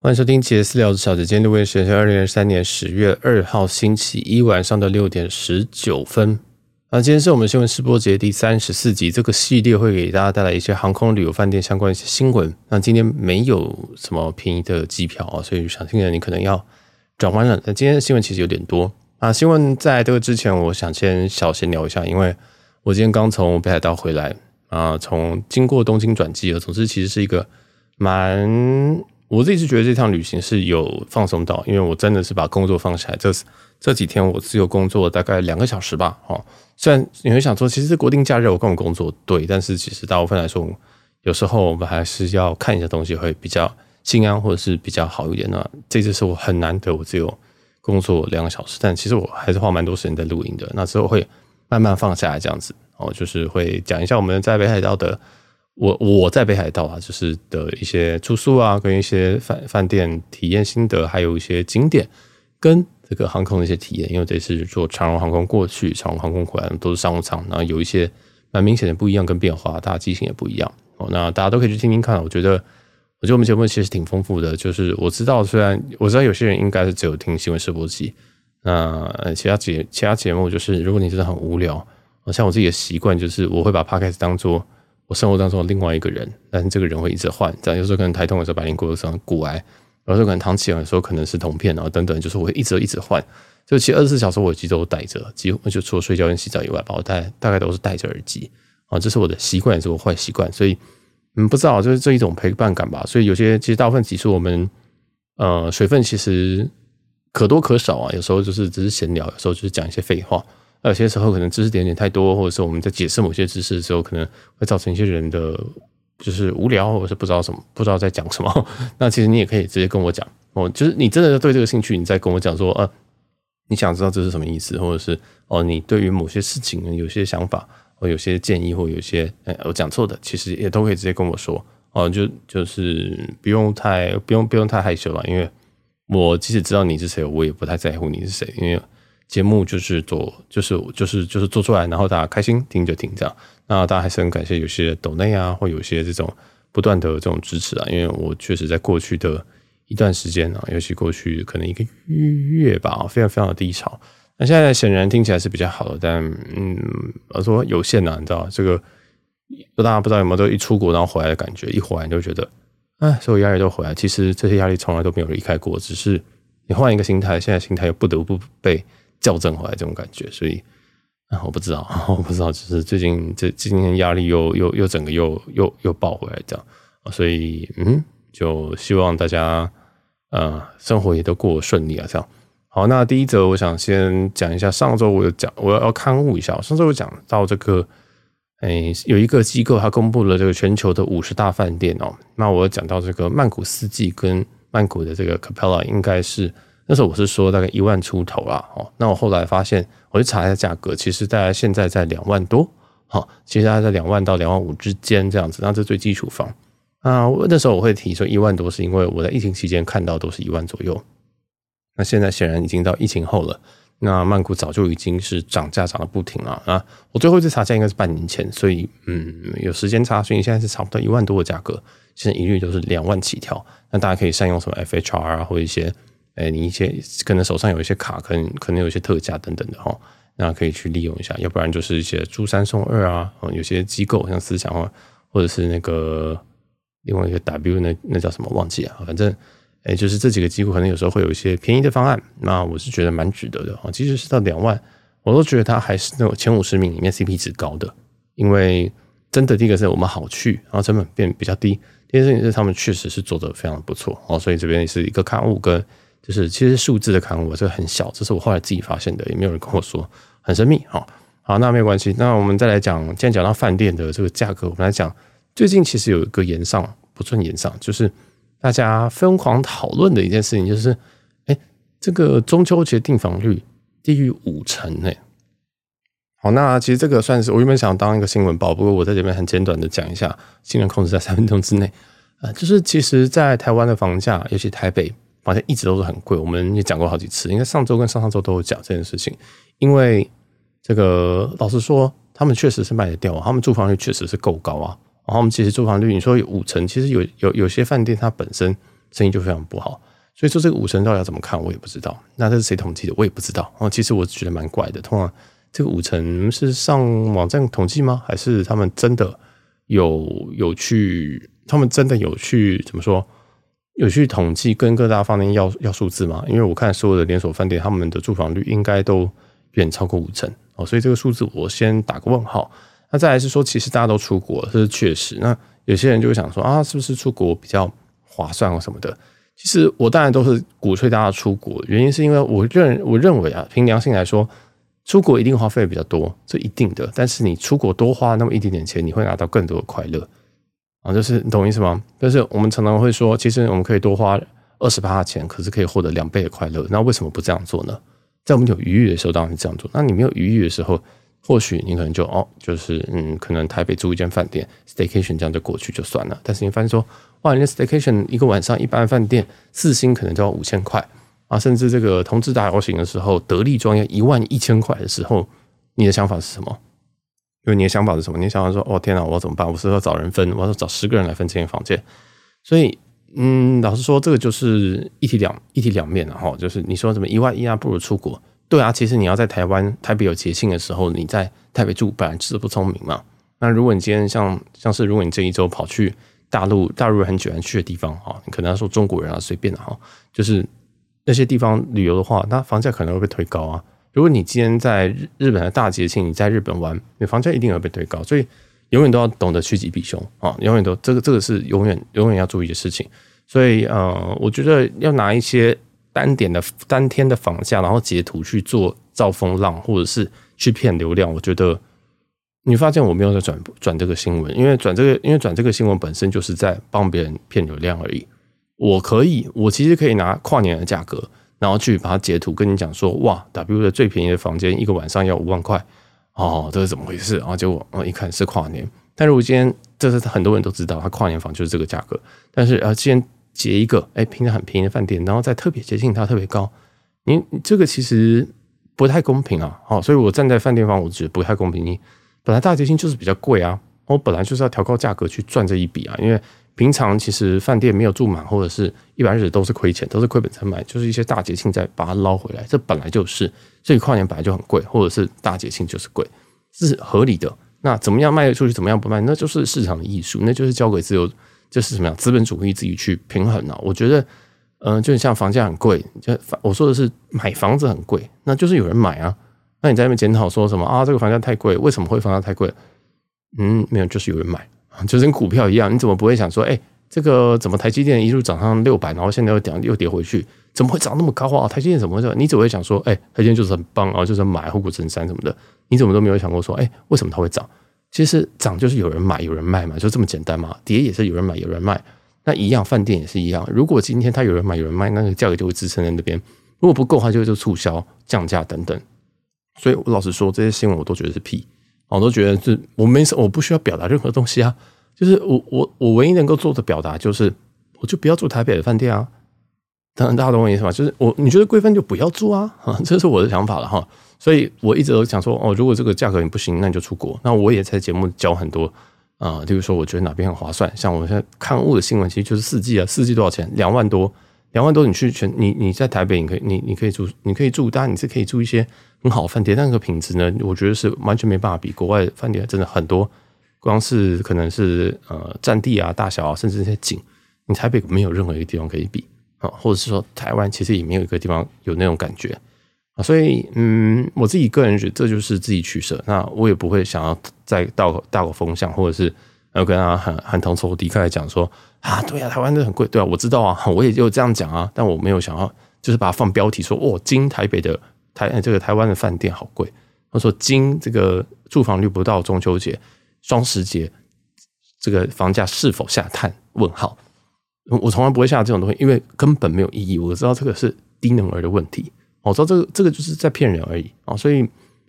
欢迎收听杰私聊小姐，今天录音时间是二零二三年十月二号星期一晚上的六点十九分。啊，今天是我们新闻试播节第三十四集，这个系列会给大家带来一些航空旅游饭店相关一些新闻。那今天没有什么便宜的机票啊，所以想听的你可能要转弯了。那今天的新闻其实有点多啊。新闻在这个之前，我想先小闲聊一下，因为我今天刚从北海道回来啊，从经过东京转机了。总之，其实是一个蛮。我自己是觉得这趟旅行是有放松到，因为我真的是把工作放下来。这这几天我自由工作大概两个小时吧，哦，虽然你会想说，其实国定假日我跟我工作对，但是其实大部分来说，有时候我们还是要看一下东西会比较心安或者是比较好一点的。这次是我很难得我自由工作两个小时，但其实我还是花蛮多时间在录音的。那之后会慢慢放下来这样子，哦，就是会讲一下我们在北海道的。我我在北海道啊，就是的一些住宿啊，跟一些饭饭店体验心得，还有一些景点跟这个航空的一些体验。因为这次坐长荣航空过去，长荣航空回来都是商务舱，然后有一些蛮明显的不一样跟变化，大家机型也不一样哦。那大家都可以去听听看。我觉得，我觉得我们节目其实挺丰富的。就是我知道，虽然我知道有些人应该是只有听新闻试播集，那其他节其他节目就是，如果你真的很无聊，像我自己的习惯，就是我会把 Podcast 当做。我生活当中的另外一个人，但是这个人会一直换，这样有时候可能台东的时候白灵果，有时候股癌，有时候可能唐綺阳的时候可能是铜片，然后等等，就是我会一直一直换。就其实二十四小时我耳机都带着，几乎就除了睡觉跟洗澡以外，把我带大概都是戴着耳机啊，这是我的习惯，也是我坏习惯，所以嗯，不知道就是这一种陪伴感吧。所以有些其实大部分集数我们呃水分其实可多可少啊，有时候就是只是闲聊，有时候就是讲一些废话。有些时候可能知识点点太多，或者是我们在解释某些知识的时候，可能会造成一些人的就是无聊，或者是不知道什么，不知道在讲什么。那其实你也可以直接跟我讲哦，就是你真的对这个兴趣，你再跟我讲说，呃，你想知道这是什么意思，或者是哦，你对于某些事情有些想法，或有些建议，或有些呃我讲错的，其实也都可以直接跟我说哦，就就是不用太不用不用太害羞了，因为我即使知道你是谁，我也不太在乎你是谁，因为。节目就是做，就是就是就是做出来，然后大家开心听就听这样。那大家还是很感谢有些抖内啊，或有些这种不断的这种支持啊。因为我确实在过去的一段时间啊，尤其过去可能一个月吧，非常非常的低潮。那现在显然听起来是比较好的，但嗯，我说有限呐，你知道这个，大家不知道有没有都一出国然后回来的感觉，一回来你就觉得，哎，所有压力都回来。其实这些压力从来都没有离开过，只是你换一个心态，现在心态又不得不被。校正回来这种感觉，所以啊，我不知道，我不知道，就是最近这今天压力又又又整个又又又爆回来这样，所以嗯，就希望大家呃生活也都过顺利啊，这样。好，那第一则我想先讲一下，上周我有讲，我要勘误一下，上周我讲到这个，哎，有一个机构它公布了这个全球的五十大饭店哦，那我讲到这个曼谷四季跟曼谷的这个 Capella 应该是。那时候我是说大概一万出头啦，哦，那我后来发现，我去查一下价格，其实大概现在在两万多，好，其实大概在两万到两万五之间这样子，那这最基础房啊。那时候我会提说一万多，是因为我在疫情期间看到都是一万左右，那现在显然已经到疫情后了，那曼谷早就已经是涨价涨得不停了啊。我最后一次查价应该是半年前，所以嗯，有时间差，所以现在是差不多一万多的价格，现在一律都是两万起跳，那大家可以善用什么 FHR 啊，或一些。哎，你一些可能手上有一些卡，可能可能有一些特价等等的哈，那可以去利用一下。要不然就是一些租三送二啊，有些机构像思想啊，或者是那个另外一个 W 那那叫什么忘记啊，反正哎，就是这几个机构可能有时候会有一些便宜的方案，那我是觉得蛮值得的哈。即使是到两万，我都觉得它还是那种前五十名里面 CP 值高的，因为真的第一个是我们好去，然后成本变比较低，第二件事情是他们确实是做的非常不错哦，所以这边是一个刊物跟。就是其实数字的刊物，这个很小，这是我后来自己发现的，也没有人跟我说，很神秘。好，好，那没有关系。那我们再来讲，今天讲到饭店的这个价格，我们来讲，最近其实有一个炎上，不算炎上，就是大家疯狂讨论的一件事情，就是，哎，这个中秋节订房率低于五成呢。好，那其实这个算是我原本想当一个新闻报，不过我在这边很简短的讲一下，尽量控制在三分钟之内。啊，就是其实，在台湾的房价，尤其台北。好像一直都是很贵，我们也讲过好几次，应该上周跟上上周都有讲这件事情。因为这个老实说，他们确实是卖得掉啊，他们住房率确实是够高啊。然后我们其实住房率，你说有五成，其实有有有些饭店它本身生意就非常不好。所以说这个五成到底要怎么看，我也不知道。那这是谁统计的，我也不知道。哦，其实我觉得蛮怪的。通常这个五成是上网站统计吗？还是他们真的有有去？他们真的有去怎么说？有去统计跟各大饭店要要数字吗？因为我看所有的连锁饭店，他们的住房率应该都远超过五成哦。所以这个数字我先打个问号。那再来是说，其实大家都出国，这是确实。那有些人就会想说啊，是不是出国比较划算或什么的？其实我当然都是鼓吹大家出国，原因是因为我认我认为啊，凭良心来说，出国一定花费比较多，这一定的。但是你出国多花那么一点点钱，你会拿到更多的快乐啊，就是你懂我意思吗？就是我们常常会说，其实我们可以多花二十八的钱，可是可以获得两倍的快乐。那为什么不这样做呢？在我们有余裕的时候，当然是这样做。那你没有余裕的时候，或许你可能就哦，就是嗯，可能台北租一间饭店，staycation 这样就过去就算了。但是你发现说，哇，人家 staycation 一个晚上，一般饭店四星可能就要五千块啊，甚至这个同志大游行的时候，得力庄要一万一千块的时候，你的想法是什么？因为你的想法是什么？你想法说，哦天哪，我怎么办？我是要找人分，我要找十个人来分这间房间。所以，嗯，老实说，这个就是一体两一体两面的哈。就是你说什么一万一啊，不如出国。对啊，其实你要在台湾台北有节庆的时候，你在台北住，本来就是不聪明嘛。那如果你今天像像是如果你这一周跑去。大陆大陆人很喜欢去的地方哈，你可能要说中国人啊，随便的哈，就是那些地方旅游的话，那房价可能会被推高啊。如果你今天在日日本的大节庆，你在日本玩，你房价一定会被推高，所以永远都要懂得趋吉避凶啊，永远都这个这个是永远永远要注意的事情。所以呃，我觉得要拿一些单点的当天的房价，然后截图去做造风浪，或者是去骗流量，我觉得。你发现我没有在转转这个新闻，因为转这个，因为转这个新闻本身就是在帮别人骗流量而已。我可以，我其实可以拿跨年的价格，然后去把它截图跟你讲说，哇，W 的最便宜的房间一个晚上要五万块，哦，这是怎么回事？然后结果我一看是跨年，但是我今天这是很多人都知道，他跨年房就是这个价格。但是啊，今天截一个，哎，平常很便宜的饭店，然后在特别节庆它特别高，你这个其实不太公平啊。好，所以我站在饭店方，我觉得不太公平。你。本来大节庆就是比较贵啊，我本来就是要调高价格去赚这一笔啊，因为平常其实饭店没有住满或者是一般日子都是亏钱，都是亏本才买，就是一些大节庆再把它捞回来，这本来就是，所以跨年本来就很贵，或者是大节庆就是贵，是合理的。那怎么样卖出去，怎么样不卖，那就是市场的艺术，那就是交给自由，就是什么样资本主义自己去平衡啊。我觉得，嗯、就像房价很贵，就我说的是买房子很贵，那就是有人买啊。那你在那边检讨说什么啊？这个房价太贵，为什么会房价太贵？嗯，没有，就是有人买，就跟股票一样，你怎么不会想说，哎，这个怎么台积电一路涨上六百，然后现在又跌又跌回去，怎么会涨那么高啊？台积电怎么会？你只会想说，哎，台积电就是很棒啊，就是买护国神山什么的，你怎么都没有想过说，哎，为什么它会涨？其实涨就是有人买，有人卖嘛，就这么简单嘛。跌也是有人买，有人卖，那一样，饭店也是一样。如果今天它有人买，有人卖，那个价格就会支撑在那边。如果不够，它就会就促销、降价等等。所以，我老实说，这些新闻我都觉得是屁，我都觉得是我没什，我不需要表达任何东西啊。就是我我我唯一能够做的表达，就是我就不要住台北的饭店啊。当然，大家懂我意思吗？就是我你觉得贵饭就不要住啊，这是我的想法了哈。所以我一直都想说，哦，如果这个价格你不行，那你就出国。那我也在节目教很多啊，比、呃、如说我觉得哪边很划算，像我现在看物的新闻，其实就是四季啊，四季多少钱？两万多。两万多，你去全你你在台北，你可以你你可以住，你可以住，当然你是可以住一些很好的饭店，但那个品质呢，我觉得是完全没办法比国外饭店，真的很多，光是可能是呃占地啊、大小啊，甚至那些景，你台北没有任何一个地方可以比啊，或者是说台湾其实也没有一个地方有那种感觉。啊，所以嗯，我自己个人觉得这就是自己取舍，那我也不会想要再道大口风向，或者是要跟他很很同仇敌忾讲说。啊，对啊，台湾的很贵，对啊，我知道啊，我也就这样讲啊，但我没有想要，就是把它放标题说，哦，今台北的台这个台湾的饭店好贵，他说今这个住房率不到中秋节、双十节，这个房价是否下探？问号，我从来不会下这种东西，因为根本没有意义。我知道这个是低能儿的问题，我知道这个这个就是在骗人而已啊，所以，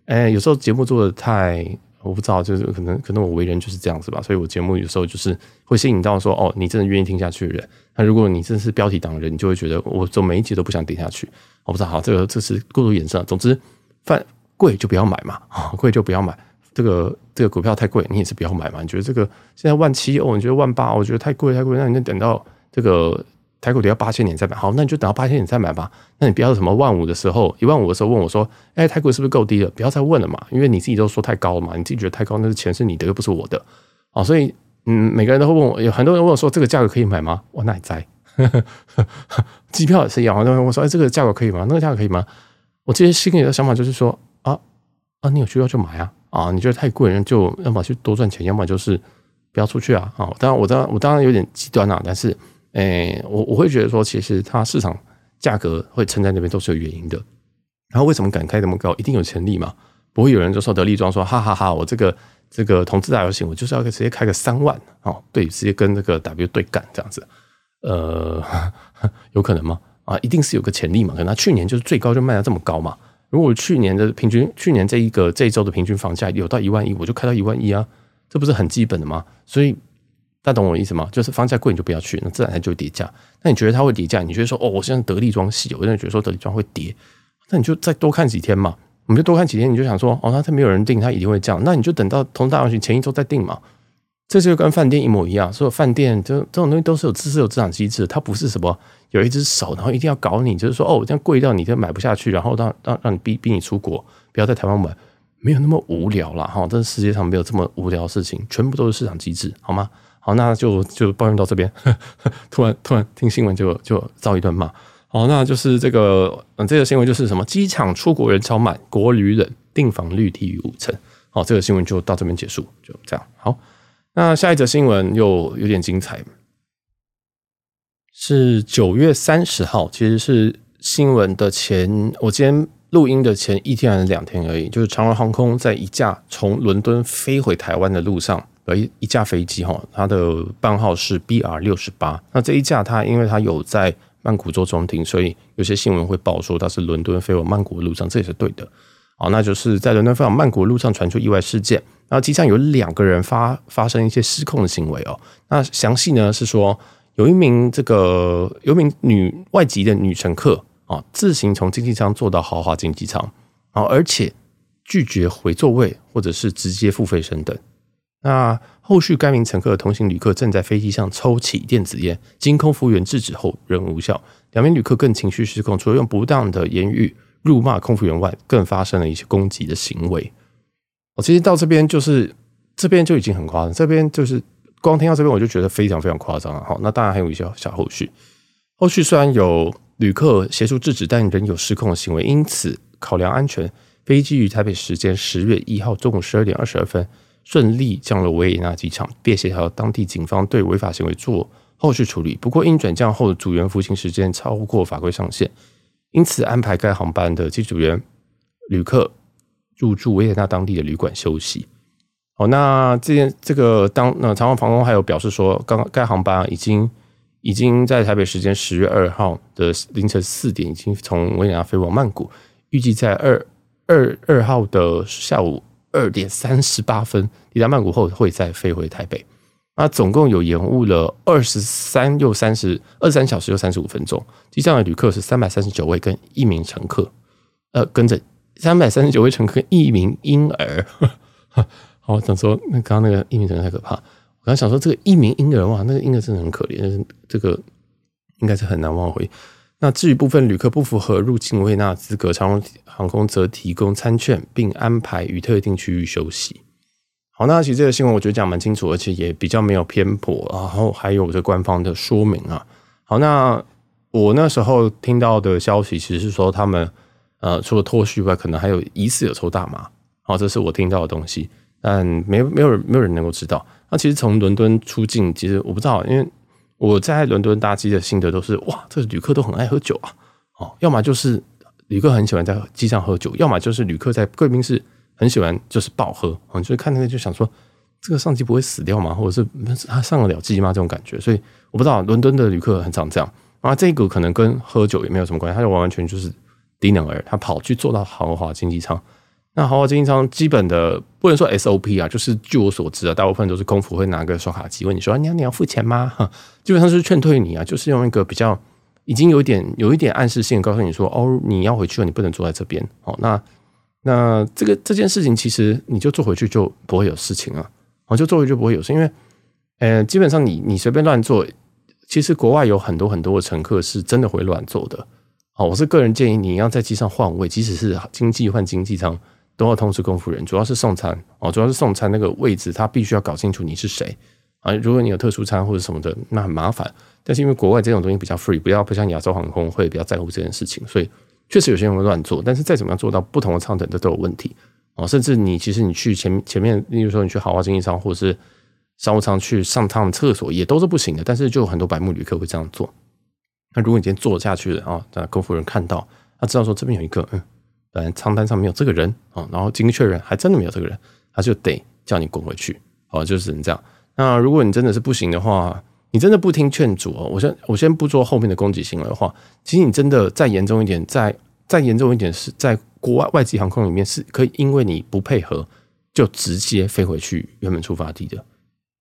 哎，有时候节目做的太。我不知道，就是可能可能我为人就是这样子吧，所以我节目有时候就是会吸引到说，哦，你真的愿意听下去的人。那如果你真的是标题党人，你就会觉得我做每一集都不想点下去。我不知道，好，这个这是过度延伸。总之，饭贵就不要买嘛，贵就不要买。这个这个股票太贵，你也是不要买嘛。你觉得这个现在万七哦，你觉得万八，我觉得太贵太贵，那你就等到这个台股跌到八千点再买，好，那你就等到八千点再买吧。那你不要什么万五的时候，一万五的时候问我说，哎，台股是不是够低了？不要再问了嘛，因为你自己都说太高了嘛，你自己觉得太高，那是钱是你的，又不是我的。哦，所以嗯，每个人都会问我，有很多人问我说，这个价格可以买吗？我那你在，机票也是一样，很多人问我说，哎，这个价格可以吗？那个价格可以吗？我其实心里的想法就是说，啊啊，你有需要就买啊，啊，你觉得太贵，就要么去多赚钱，要么就是不要出去啊。啊，当然我当然我当然有点极端啊，但是。诶、我我会觉得说，其实它市场价格会撑在那边都是有原因的。然后为什么敢开那么高？一定有潜力嘛？不会有人就说得利装说，哈哈哈，我这个这个同志大游行，我就是要直接开个三万哦，对，直接跟那个 W 对干这样子，呃，有可能吗？啊，一定是有个潜力嘛？可能他去年就是最高就卖到这么高嘛？如果去年的平均，去年这一个这一周的平均房价有到一万一，我就开到一万一啊，这不是很基本的吗？所以。大家懂我的意思吗？就是房价贵你就不要去，那自然它就会跌价。那你觉得它会跌价？你觉得说哦，我现在得利装细，我现在觉得说得利装会跌，那你就再多看几天嘛。我们就多看几天，你就想说哦，那它没有人订，它一定会降。那你就等到同大游行前一周再订嘛。这就跟饭店一模一样，所有饭店这这种东西都是有自是有市场机制，它不是什么有一只手，然后一定要搞你，就是说哦，这样贵到你就买不下去，然后让让让你逼逼你出国，不要在台湾买，没有那么无聊啦。哈。这世界上没有这么无聊的事情，全部都是市场机制，好吗？好，那就就抱怨到这边，突然突然听新闻就就遭一顿骂。好，那就是这个嗯，这个新闻就是什么？机场出国人超满，国旅冷，订房率低于五成。好，这个新闻就到这边结束，就这样。好，那下一则新闻又有点精彩，是九月三十号，其实是新闻的前，我今天录音的前一天还是两天而已。就是长荣航空在一架从伦敦飞回台湾的路上。一一架飞机哈，它的班号是 BR 六十八。那这一架它因为它有在曼谷做中停，所以有些新闻会报说它是伦敦飞往曼谷的路上，这也是对的。好，那就是在伦敦飞往曼谷路上传出意外事件，然后机上有两个人发发生一些失控的行为哦。那详细呢是说有一名这个有一名女外籍的女乘客啊，自行从经济舱坐到豪华经济舱，啊，而且拒绝回座位或者是直接付费升等。那后续，该名乘客的同行旅客正在飞机上抽起电子烟，经空服员制止后仍无效。两名旅客更情绪失控，除了用不当的言语辱骂空服员外，更发生了一些攻击的行为。我其实到这边就是这边就已经很夸张，这边就是光听到这边我就觉得非常非常夸张了。好，那当然还有一些小后续。后续虽然有旅客协助制止，但仍有失控的行为。因此，考量安全，飞机于台北时间十月一号中午十二点二十二分。顺利降落维也纳机场，并协调当地警方对违法行为做后续处理。不过，因转降后的组员服刑时间超过法规上限，因此安排该航班的机组员旅客入住维也纳当地的旅馆休息。好，那这件这个当那长荣航空还有表示说，刚该航班已经已经在台北时间十月二号的凌晨四点，已经从维也纳飞往曼谷，预计在二二二号的下午。二点三十八分抵达曼谷后，会再飞回台北。那总共有延误了二十三又三十二三小时又三十五分钟。机上的旅客是三百三十九位，跟一名乘客。呃，跟着三百三十九位乘客一名婴儿。好，我想说那刚刚那个一名乘客太可怕。我刚想说这个一名婴儿哇，那个婴儿真的很可怜，这个应该是很难忘回。那至于部分旅客不符合入境维也纳资格，长荣航空则提供餐券，并安排于特定区域休息。好，那其实这个新闻我觉得讲蛮清楚，而且也比较没有偏颇，然后还有这官方的说明啊。好，那我那时候听到的消息其实是说，他们呃除了脱序外，可能还有疑似有抽大麻。好，这是我听到的东西，但没没有人没有人能够知道。那其实从伦敦出境，其实我不知道，因为。我在伦敦搭机的心得都是哇，这旅客都很爱喝酒啊，哦，要么就是旅客很喜欢在机上喝酒，要么就是旅客在贵宾室很喜欢就是暴喝，哦，就是看那个就想说，这个上机不会死掉吗？或者是他上得了机吗？这种感觉，所以我不知道伦敦的旅客很常这样啊，这个可能跟喝酒也没有什么关系，他就完完全就是低能儿，他跑去坐到豪华经济舱。那豪华经济舱基本的不能说 SOP 啊，就是据我所知啊，大部分都是空服会拿个刷卡机问你说，你要你要付钱吗？哈，基本上是劝退你啊，就是用一个比较已经有一点有一点暗示性告诉你说，哦，你要回去了，你不能坐在这边。哦，那那这个这件事情其实你就坐回去就不会有事情啊，哦，就坐回去就不会有事，因为呃，基本上你你随便乱坐，其实国外有很多很多的乘客是真的会乱坐的。好，我是个人建议你要在机上换位，即使是经济换经济舱，都要通知空服人，主要是送餐哦，主要是送餐那个位置，他必须要搞清楚你是谁啊。如果你有特殊餐或者什么的，那很麻烦。但是因为国外这种东西比较 free，不要不像亚洲航空会比较在乎这件事情，所以确实有些人会乱坐。但是再怎么样做到不同的舱等这都有问题哦，甚至你其实你去前前面，例如说你去豪华经济舱或者是。商务舱去上趟厕所也都是不行的，但是就有很多白目旅客会这样做。那如果你今天坐下去了啊，那空服人看到，他知道说这边有一个，嗯，本来舱单上没有这个人啊，然后经确认还真的没有这个人，他就得叫你滚回去，哦，就只能这样。那如果你真的是不行的话，你真的不听劝阻哦，我先我先不做后面的攻击性的话，其实你真的再严重一点，再再严重一点是在国外外籍航空里面是可以因为你不配合就直接飞回去原本出发地的。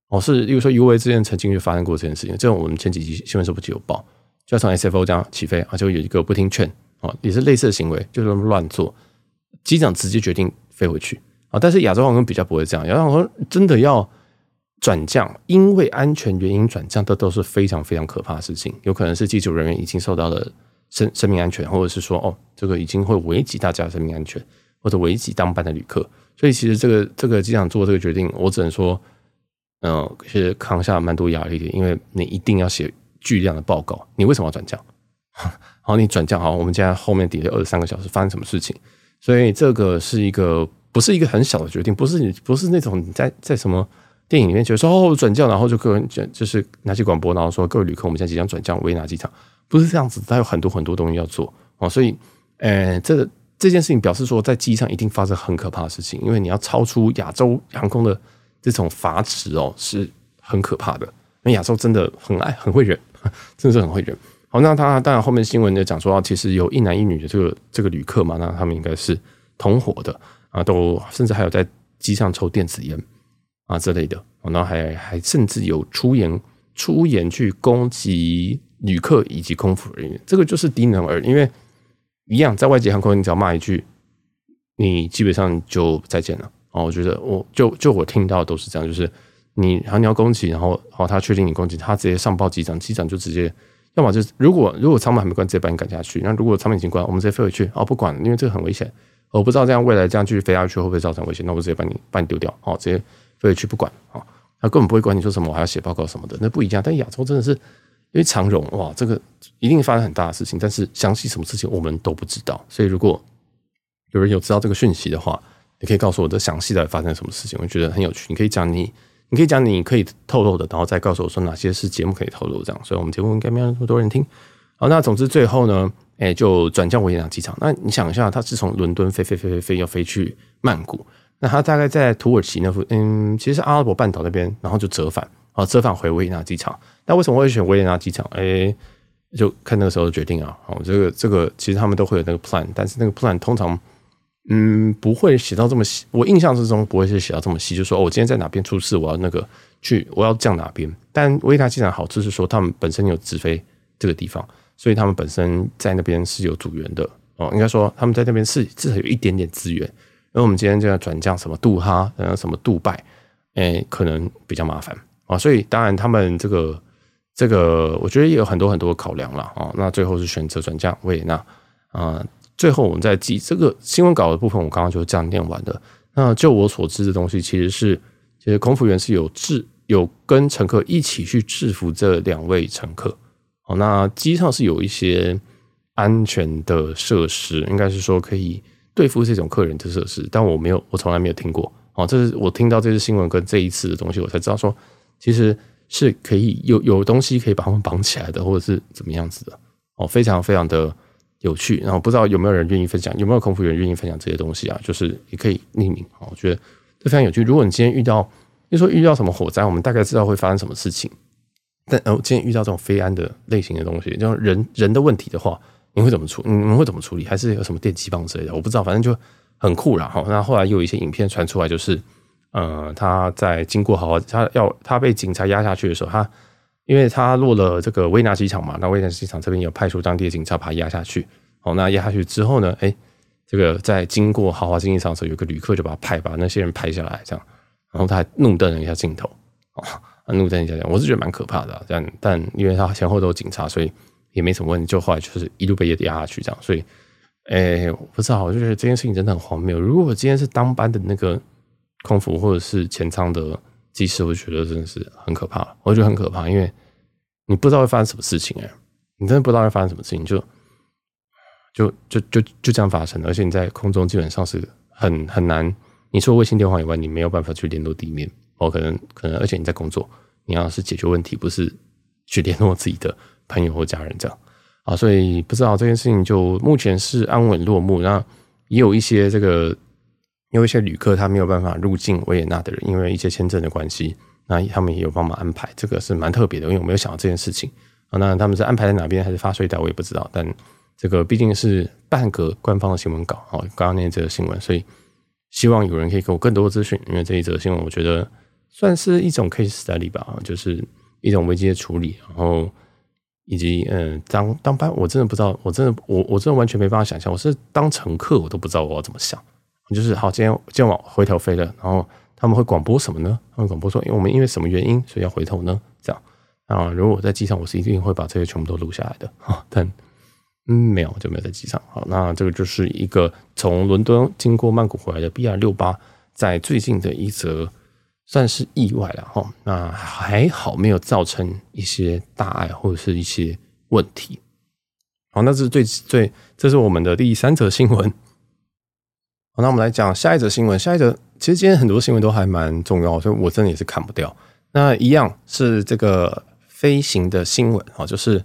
哦，是，例如说 UA 之前曾经就发生过这件事情，这种我们前几集新闻时不就有报，就要从 SFO 这样起飞啊，就有一个不听劝啊，也是类似的行为，就是乱做，机长直接决定飞回去啊。但是亚洲航空比较不会这样，亚洲航空真的要转降，因为安全原因转降，这都是非常非常可怕的事情，有可能是机组人员已经受到了生生命安全，或者是说哦，这个已经会危及大家的生命安全，或者危及当班的旅客，所以其实这个这个机长做这个决定，我只能说。嗯，其实扛下蛮多压力的，因为你一定要写巨量的报告。你为什么要转降？好，你转降好，我们现在后面抵了二十三个小时，发生什么事情？所以这个是一个不是一个很小的决定，不是你不是那种你在在什么电影里面觉得说哦转降，然后就个人就是拿起广播，然后说各位旅客，我们现在即将转降维也纳机场，不是这样子，它有很多很多东西要做哦。所以，呃，这这件事情表示说，在机上一定发生很可怕的事情，因为你要超出亚洲航空的。这种法尺哦是很可怕的，因为亚洲真的很爱很会忍，真的是很会忍。好，那他当然后面新闻就讲说，其实有一男一女的这个这个旅客嘛，那他们应该是同伙的啊，都甚至还有在机上抽电子烟啊之类的，然后还还甚至有出言出言去攻击旅客以及空服人员，这个就是低能儿，因为一样在外籍航空，你只要骂一句，你基本上就再见了。哦，我觉得我就就我听到都是这样，就是你然后你要攻击，然后好他确定你攻击，他直接上报机长，机长就直接，要么就是如果如果舱门还没关，直接把你赶下去；那如果舱门已经关，我们直接飞回去。哦，不管，因为这个很危险，我不知道这样未来这样继续飞下去会不会造成危险，那我直接把你把你丢掉，好，直接飞回去不管，好，他根本不会管你说什么，我还要写报告什么的，那不一样。但亚洲真的是因为长荣哇，这个一定发生很大的事情，但是详细什么事情我们都不知道，所以如果有人有知道这个讯息的话。你可以告诉我这详细的发生什么事情，我觉得很有趣。你可以讲你，你可以讲你可以透露的，然后再告诉我说哪些是节目可以透露这样。所以我们节目应该没有那么多人听。好，那总之最后呢，哎，就转降维也纳机场。那你想一下，他是从伦敦飞飞飞飞飞要飞去曼谷，那他大概在土耳其那附，嗯，其实是阿拉伯半岛那边，然后就折返，啊，折返回维也纳机场。那为什么会选维也纳机场？哎，就看那个时候决定啊。好，这个这个其实他们都会有那个 plan，但是那个 plan 通常。嗯，不会写到这么细。我印象之中不会是写到这么细，就说，哦，我今天在哪边出事，我要那个去，我要降哪边。但维也纳机场好处是说，他们本身有直飞这个地方，所以他们本身在那边是有组员的哦。应该说，他们在那边是至少有一点点资源。而我们今天就要转降什么杜哈，然后什么杜拜，诶，可能比较麻烦啊。所以当然他们这个这个，我觉得也有很多很多考量了啊。那最后是选择转降维也纳啊。最后，我们再记这个新闻稿的部分，我刚刚就这样念完的。那就我所知的东西，其实是其实空服员是有制有跟乘客一起去制服这两位乘客。哦，那机上是有一些安全的设施，应该是说可以对付这种客人的设施，但我没有，我从来没有听过。哦，这是我听到这次新闻跟这一次的东西，我才知道说，其实是可以有有东西可以把他们绑起来的，或者是怎么样子的。哦，非常非常的。有趣，然后不知道有没有人愿意分享，有没有空服员愿意分享这些东西啊？就是也可以匿名啊，我觉得这非常有趣。如果你今天遇到，比如说遇到什么火灾，我们大概知道会发生什么事情。但哦，今天遇到这种非安的类型的东西，就人人的问题的话，你会怎么处？你们会怎么处理？还是有什么电击棒之类的？我不知道，反正就很酷啦。哈。那后来又有一些影片传出来，就是呃，他在经过好好，他要他被警察压下去的时候，他。因为他落了这个维纳机场嘛，那维纳机场这边有派出当地的警察把他压下去。好，那压下去之后呢，哎，这个在经过豪华经济舱的时候，有个旅客就把他拍，把那些人拍下来，这样，然后他还怒瞪了一下镜头，啊，怒瞪一下这样，我是觉得蛮可怕的、啊。但但因为他前后都有警察，所以也没什么问题。就后来就是一路被压下去这样，所以，哎、不知道，我就觉得这件事情真的很荒谬。如果今天是当班的那个空服或者是前舱的机师，我觉得真的是很可怕。我觉得很可怕，因为你不知道会发生什么事情哎、你真的不知道会发生什么事情，就就就就就这样发生，而且你在空中基本上是很很难。你除了卫星电话以外，你没有办法去联络地面。哦，可能可能，而且你在工作，你要是解决问题，不是去联络自己的朋友或家人这样啊。所以不知道这件事情就目前是安稳落幕。那也有一些这个，有一些旅客他没有办法入境维也纳的人，因为一些签证的关系，那他们也有帮忙安排。这个是蛮特别的，因为我没有想到这件事情啊。那他们是安排在哪边，还是发税单，我也不知道。但这个毕竟是半个官方的新闻稿哦，刚刚念这个新闻，所以。希望有人可以给我更多的资讯，因为这一则新闻我觉得算是一种 case study 吧，就是一种危机的处理，然后以及嗯，当当班我真的不知道，我真的我我真的完全没办法想象，我是当乘客我都不知道我要怎么想，你就是好，今天今天往回头飞了，然后他们会广播什么呢？他们广播说，因为我们因为什么原因所以要回头呢？这样啊，如果我在机上，我是一定会把这些全部都录下来的啊，但。嗯，没有，就没有在机上。好，那这个就是一个从伦敦经过曼谷回来的 BR 六八，在最近的一则算是意外了哈。那还好没有造成一些大碍或者是一些问题。好，那这是最最，这是我们的第三则新闻。好，那我们来讲下一则新闻。下一则其实今天很多新闻都还蛮重要，所以我真的也是砍不掉。那一样是这个飞行的新闻啊，就是。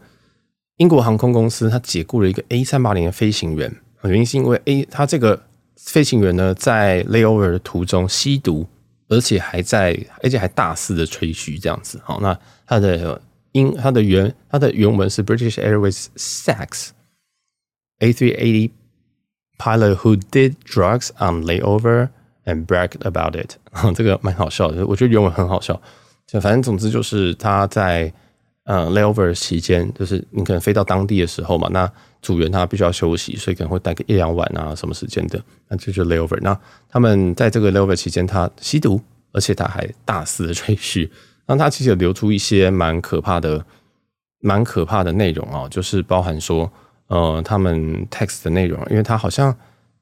英国航空公司它解雇了一个 A 三八零的飞行员，原因是因为 A 他这个飞行员呢在 layover 的途中吸毒，而且还在而且还大肆的吹嘘这样子。好，那他的英他的原他的原文是 British Airways sacks A380 pilot who did drugs on layover and bragged about it。这个蛮好笑的，我觉得原文很好笑。就反正总之就是他在。呃，layover 期间就是你可能飞到当地的时候嘛，那组员他必须要休息，所以可能会待个一两晚啊，什么时间的，那这就 layover。那他们在这个 layover 期间，他吸毒，而且他还大肆的吹嘘，那他其实有流出一些蛮可怕的、蛮可怕的内容啊，就是包含说，呃，他们 text 的内容，因为他好像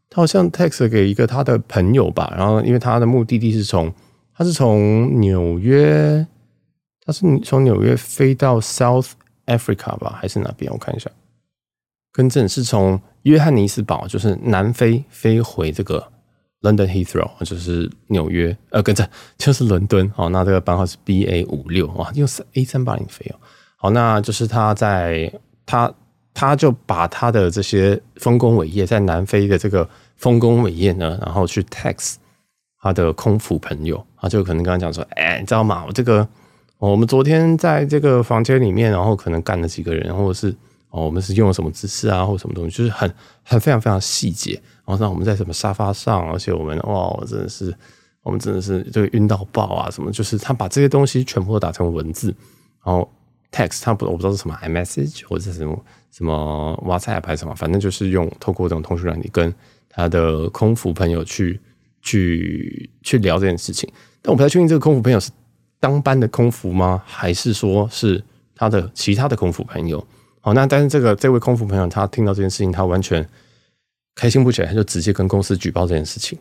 他好像 text 给一个他的朋友吧，然后因为他的目的地是从他是从纽约。他是从纽约飞到 South Africa 吧，还是哪边？我看一下，更正是从约翰尼斯堡，就是南非飞回这个 London Heathrow，就是纽约，呃，更正就是伦敦。好，那这个班号是 BA 五六，哇，用 A 三八零飞哦。好，那就是他在他他就把他的这些丰功伟业，在南非的这个丰功伟业呢，然后去 text 他的空腹朋友，他就可能跟他讲说，哎，你知道吗？我这个。我们昨天在这个房间里面，然后可能干了几个人，或者是哦，我们是用了什么姿势啊，或什么东西，就是很很非常非常细节。然后让我们在什么沙发上，而且我们哇，真的是我们真的是这个晕到爆啊！什么就是他把这些东西全部都打成文字，然后 text，他不我不知道是什么 iMessage 或者是什么什么 WhatsApp 还是什么，反正就是用透过这种通讯软体跟他的空服朋友去去去聊这件事情。但我不太确定这个空服朋友是。当班的空服吗？还是说是他的其他的空服朋友？好，那但是这个这位空服朋友，他听到这件事情，他完全开心不起来，他就直接跟公司举报这件事情。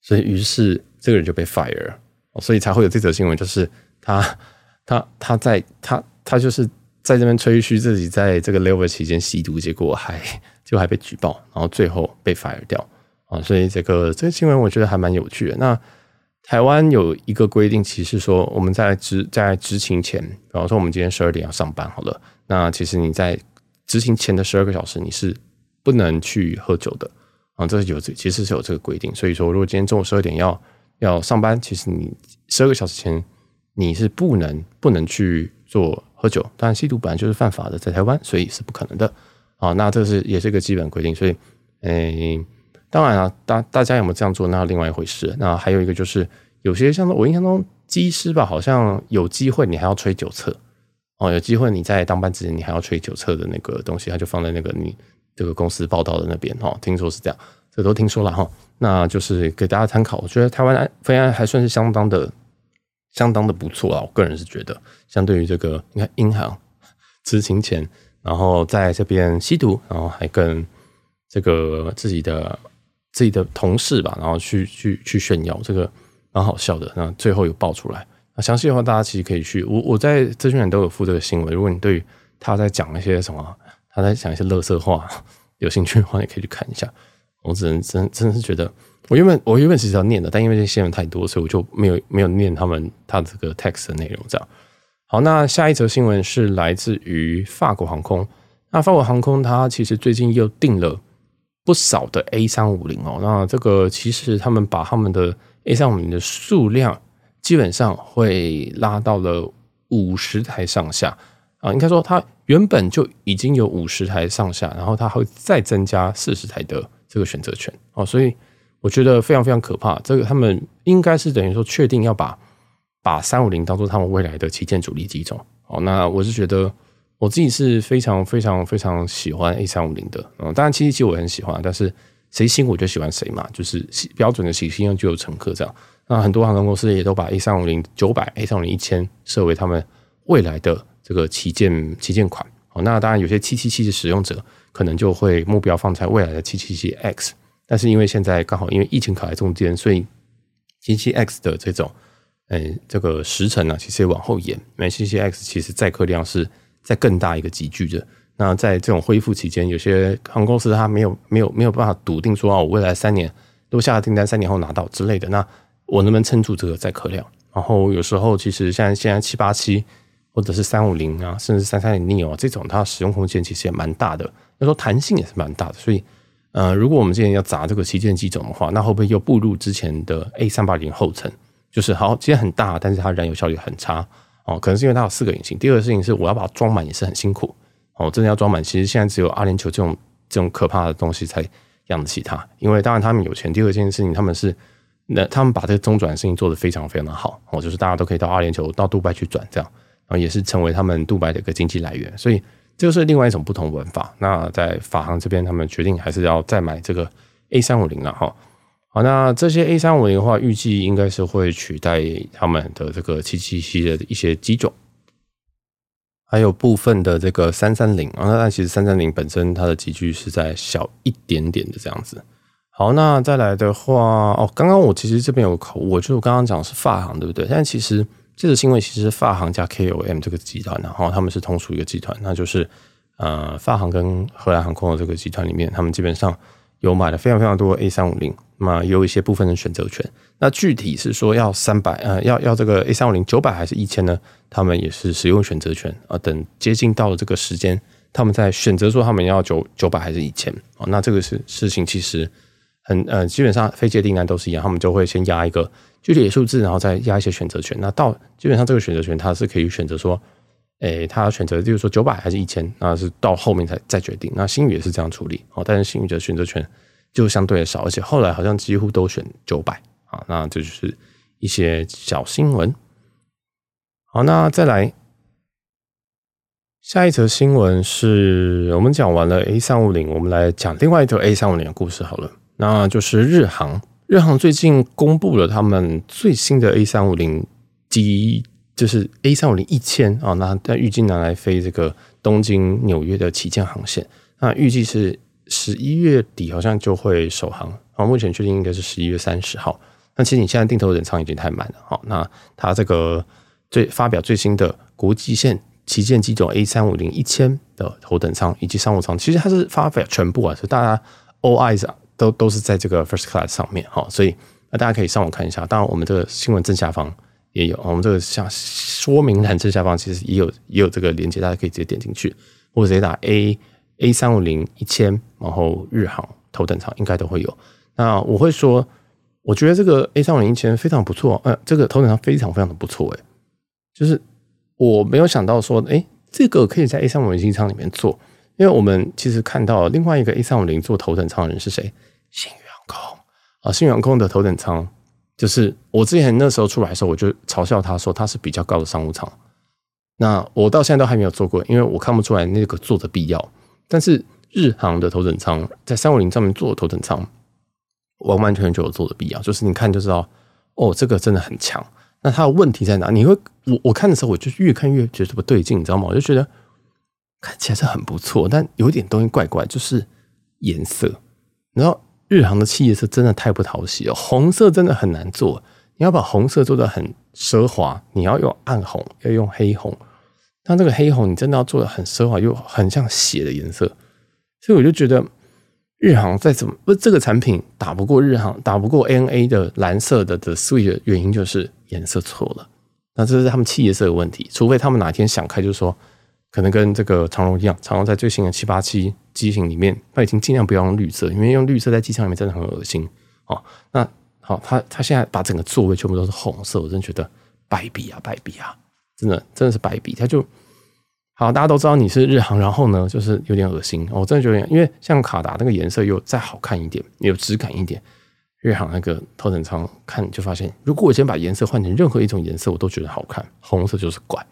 所以，于是这个人就被 fire。所以才会有这则新闻，就是他他他在他他就是在这边吹嘘自己在这个 level 期间吸毒，结果还 就还被举报，然后最后被 fire 掉啊。所以这个这个新闻我觉得还蛮有趣的。那。台湾有一个规定，其实说我们在执在执勤前，比方说我们今天十二点要上班好了，那其实你在执勤前的十二个小时你是不能去喝酒的啊，这是有这其实是有这个规定。所以说，如果今天中午十二点要要上班，其实你十二个小时前你是不能不能去做喝酒，当然吸毒本来就是犯法的，在台湾，所以是不可能的啊。那这是也是一个基本规定，所以诶。当然啊，大大家有没有这样做，那另外一回事。那还有一个就是，有些像我印象中机师吧，好像有机会你还要吹酒测哦，有机会你在当班之前你还要吹酒测的那个东西，它就放在那个你这个公司报道的那边哦。听说是这样，这都听说了哈。那就是给大家参考。我觉得台湾飞安还算是相当的、相当的不错啊。我个人是觉得，相对于这个，你看银行执勤前，然后在这边吸毒，然后还跟这个自己的自己的同事吧，然后去去去炫耀，这个蛮好笑的。那最后有爆出来，那详细的话大家其实可以去，我我在资讯栏都有附这个新闻。如果你对他在讲一些什么，他在讲一些乐色话，有兴趣的话，你可以去看一下。我只能真真的是觉得，我原本我原本其实要念的，但因为这些新闻太多，所以我就没有没有念他们他这个 text 的内容。这样好，那下一则新闻是来自于法国航空。那法国航空它其实最近又订了不少的 A 三五零哦。那这个其实他们把他们的 A 三五零的数量基本上会拉到了五十台上下啊。应该说它原本就已经有五十台上下，然后它会再增加四十台的。这个选择权哦，所以我觉得非常非常可怕。这个他们应该是等于说确定要把把三五零当做他们未来的旗舰主力机种哦。那我是觉得我自己是非常非常非常喜欢 A 三五零的。嗯，当然七七七我很喜欢，但是谁新我就喜欢谁嘛，就是标准的喜新厌旧就有乘客这样。那很多航空公司也都把 A 三五零九百、A 三五零一千设为他们未来的这个旗舰旗舰款哦。那当然有些七七七的使用者。可能就会目标放在未来的七七七 X，但是因为现在刚好因为疫情卡在中间，所以七七 X 的这种，嗯，这个时程呢，其实也往后延。因为七七 X 其实载客量是在更大一个集聚的。那在这种恢复期间，有些航空公司它没有没有没有办法笃定说啊，我未来三年都下了订单，三年后拿到之类的，那我能不能撑住这个载客量？然后有时候其实像现在七八七或者是三五零啊，甚至三三零 neo 啊这种，它使用空间其实也蛮大的。要说弹性也是蛮大的，所以，呃，如果我们今天要砸这个旗舰机种的话，那会不会又步入之前的 A 三八零后尘？就是好，其实很大，但是它燃油效率很差哦，可能是因为它有四个引擎。第二个事情是，我要把它装满也是很辛苦哦，真的要装满，其实现在只有阿联酋这种这种可怕的东西才养得起它。因为当然他们有钱，第二件事情他们是那他们把这个中转的事情做得非常非常的好哦，就是大家都可以到阿联酋、到杜拜去转这样，然后也是成为他们杜拜的一个经济来源，所以。这个是另外一种不同玩法。那在法航这边，他们决定还是要再买这个 A 三五零了哈。好，那这些 A 三五零的话，预计应该是会取代他们的这个七七七的一些机种，还有部分的这个三三零啊。那但其实三三零本身它的级距是在小一点点的这样子。好，那再来的话，哦，刚刚我其实这边有口误，我就刚刚讲是法航对不对？但其实。这个新闻其实是法航加 KOM 这个集团，然后他们是同属一个集团，那就是呃法航跟荷兰航空的这个集团里面，他们基本上有买了非常非常多 A 三五零，那有一些部分的选择权。那具体是说要三百呃要要这个 A 三五零九百还是一千呢？他们也是使用选择权啊。等接近到了这个时间，他们在选择说他们要九九百还是一千啊。那这个事事情其实很呃基本上飞机订单都是一样，他们就会先压一个。具体的数字，然后再压一些选择权。那到基本上这个选择权，它是可以选择说，诶，他选择就是说九百还是一千，那是到后面才再决定。那星宇也是这样处理哦，但是星宇的选择权就相对的少，而且后来好像几乎都选九百啊。那这就是一些小新闻。好，那再来下一则新闻是我们讲完了 A 三五零，我们来讲另外一则 A 三五零的故事好了，那就是日航。日航最近公布了他们最新的 A 三五零机，就是 A 三五零一千啊，那但预计拿来飞这个东京、纽约的旗舰航线，那预计是十一月底好像就会首航，啊，目前确定应该是十一月三十号。那其实你现在定头等舱已经太满了，好，那它这个最发表最新的国际线旗舰机种 A 三五零一千的头等舱以及商务舱，其实它是发表全部啊，所以大家 all eyes。都都是在这个 First Class 上面哈，所以那大家可以上网看一下。当然，我们这个新闻正下方也有，我们这个像说明栏正下方其实也有也有这个链接，大家可以直接点进去，或者直接打 A A 三五零一千，然后日航头等舱应该都会有。那我会说，我觉得这个 A 三五零一千非常不错，呃，这个头等舱非常非常的不错，诶，就是我没有想到说，诶，这个可以在 A 三五零机舱里面做。因为我们其实看到另外一个 A 三五零做头等舱的人是谁？新员工啊，新员工的头等舱就是我之前那时候出来的时候，我就嘲笑他说他是比较高的商务舱。那我到现在都还没有坐过，因为我看不出来那个坐的必要。但是日航的头等舱在三五零上面做的头等舱，完完全全就有坐的必要。就是你看就知道，哦，这个真的很强。那它的问题在哪？你会我我看的时候，我就越看越觉得不对劲，你知道吗？我就觉得看起来是很不错，但有点东西怪怪，就是颜色。然后日航的企业色真的太不讨喜了，红色真的很难做。你要把红色做的很奢华，你要用暗红，要用黑红。那这个黑红你真的要做的很奢华，又很像血的颜色，所以我就觉得日航再怎么不这个产品打不过日航，打不过 ANA 的蓝色的的 Sweet 的原因就是颜色错了。那这是他们企业色的问题，除非他们哪天想开，就说可能跟这个长荣一样，长荣在最新的七八七机型里面，它已经尽量不要用绿色，因为用绿色在机舱里面真的很恶心哦。那好，他他现在把整个座位全部都是红色，我真的觉得败笔啊，败笔啊，真的真的是败笔。他就好，大家都知道你是日航，然后呢，就是有点恶心。我真的觉得，因为像卡达那个颜色又再好看一点，有质感一点。日航那个头等舱看就发现，如果我先把颜色换成任何一种颜色，我都觉得好看。红色就是怪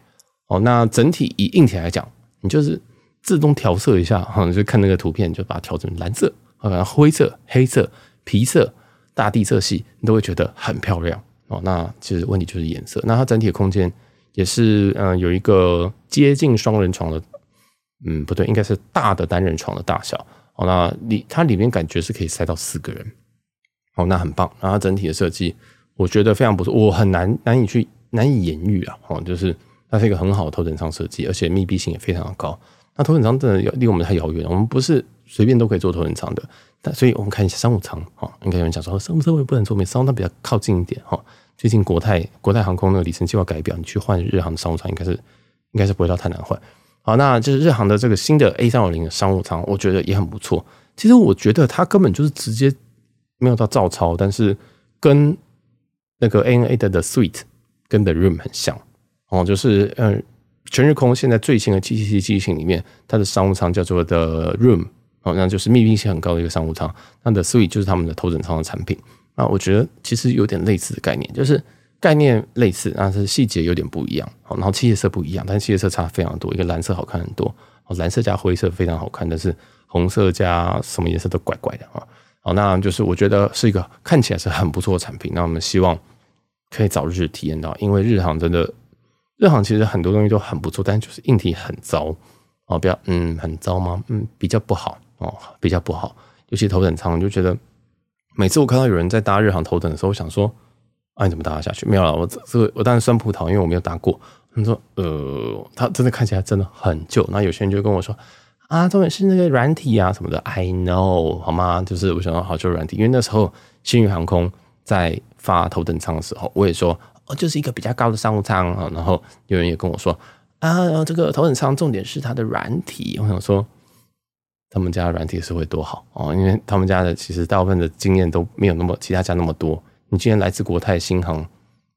哦。那整体以硬体来讲，你就是自动调色一下哈，你就看那个图片，就把它调成蓝色啊、灰色、黑色、皮色。大地色系，你都会觉得很漂亮哦。那其实问题就是颜色。那它整体的空间也是，嗯、有一个接近双人床的，嗯，不对，应该是大的单人床的大小哦。那里它里面感觉是可以塞到四个人，哦，那很棒。然后它整体的设计，我觉得非常不错，我很难难以去难以言喻啊。哦，就是它是一个很好的头等舱设计，而且密闭性也非常的高。那头等舱真的离我们太遥远，我们不是随便都可以坐头等舱的。但所以我们看一下商务舱哈，应该有人讲说商务舱我也不能坐，商务舱比较靠近一点哈。最近国泰国泰航空那个里程计划改表，你去换日航的商务舱，应该是应该是不会到太难换。好，那就是日航的这个新的 A 三五零的商务舱，我觉得也很不错。其实我觉得它根本就是直接没有到照抄，但是跟那个 ANA 的的 Suite 跟 The Room 很像哦，就是嗯，全日空现在最新的七七七机型里面，它的商务舱叫做 The Room。好像就是密闭性很高的一个商务舱，那的 Suite 就是他们的头等舱的产品。那我觉得其实有点类似的概念，就是概念类似，但是细节有点不一样。好，然后气色不一样，但是气色差非常多。一个蓝色好看很多，哦，蓝色加灰色非常好看，但是红色加什么颜色都怪怪的啊。好，那就是我觉得是一个看起来是很不错的产品。那我们希望可以早日体验到，因为日航真的，日航其实很多东西都很不错，但就是硬体很糟哦，比较嗯很糟吗？嗯，比较不好。哦，比较不好，尤其头等舱，我就觉得每次我看到有人在搭日航头等的时候，我想说，啊，你怎么搭得下去？没有了，我这个我当然酸葡萄，因为我没有搭过。他说，呃，他真的看起来真的很旧。那有些人就跟我说，啊，重点是那个软体啊什么的。I know，好吗？就是我想到好旧软体，因为那时候新宇航空在发头等舱的时候，我也说，哦，就是一个比较高的商务舱啊。然后有人也跟我说，啊，这个头等舱重点是它的软体。我想说。他们家的软体是会多好哦，因为他们家的其实大部分的经验都没有那么其他家那么多。你既然来自国泰新航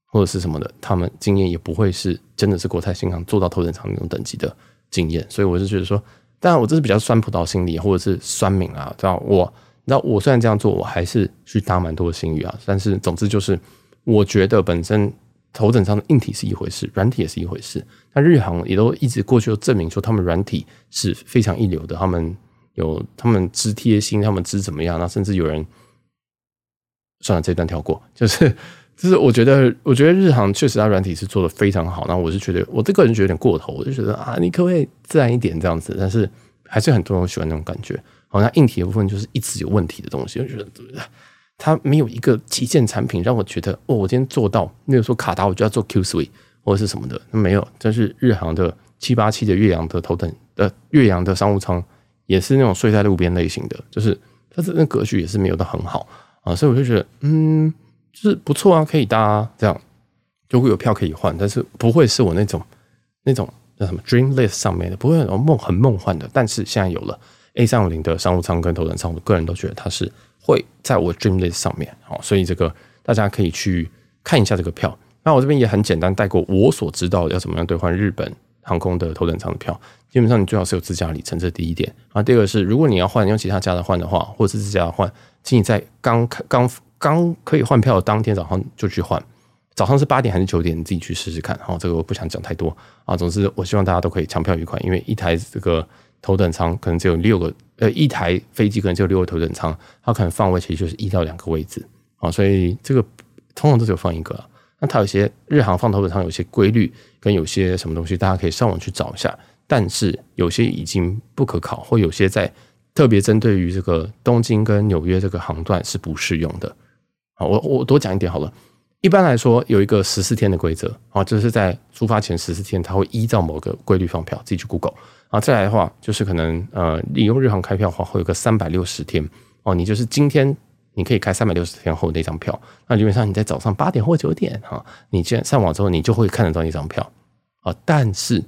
或者是什么的，他们经验也不会是真的是国泰新航做到头等舱那种等级的经验。所以我是觉得说，当然我这是比较酸葡萄心理或者是酸民啊。知道我，你知道我虽然这样做，我还是去搭蛮多的星宇啊。但是总之就是，我觉得本身头等上的硬体是一回事，软体也是一回事。那日航也都一直过去都证明说，他们软体是非常一流的，他们。有他们知贴心，他们知怎么样？那甚至有人算了，这段跳过。就是 就是，我觉得，我觉得日航确实它软体是做的非常好。那我是觉得，我这个人觉得有点过头，我就觉得啊，你可不可以自然一点这样子？但是还是很多人喜欢那种感觉。好，像硬体的部分就是一直有问题的东西，我觉得它没有一个旗舰产品让我觉得哦，我今天做到。那个说卡达，我就要做 Q Suite 或者是什么的，没有。但是日航的七八七的岳阳的头等呃岳阳的商务舱。也是那种睡在路边类型的，就是它这那格局也是没有的很好啊，所以我就觉得，嗯，就是不错啊，可以搭啊，这样如果有票可以换，但是不会是我那种那种叫什么 Dream List 上面的，不会很梦很梦幻的。但是现在有了 A 三五零的商务舱跟头等舱，我个人都觉得它是会在我 Dream List 上面，好，所以这个大家可以去看一下这个票。那我这边也很简单带过我所知道要怎么样兑换日本航空的头等舱的票。基本上你最好是有自驾里程，这第一点啊。第二个是，如果你要换用其他家的换的话，或者是自驾换，请你在刚刚刚可以换票的当天早上就去换。早上是八点还是九点？你自己去试试看。好，这个我不想讲太多啊。总之，我希望大家都可以抢票愉快，因为一台这个头等舱可能只有六个，呃，一台飞机可能只有六个头等舱，它可能放位其实就是一到两个位置啊。所以这个通常都只有放一个。那它有些日航放头等舱有些规律跟有些什么东西，大家可以上网去找一下。但是有些已经不可考，或有些在特别针对于这个东京跟纽约这个航段是不适用的。好，我我多讲一点好了。一般来说，有一个十四天的规则啊，就是在出发前十四天，它会依照某个规律放票，自己去 Google。啊，再来的话，就是可能呃，利用日航开票的话，会有个三百六十天哦，你就是今天你可以开三百六十天后那张票。那基本上你在早上八点或九点哈，你既然上网之后，你就会看得到那张票啊。但是，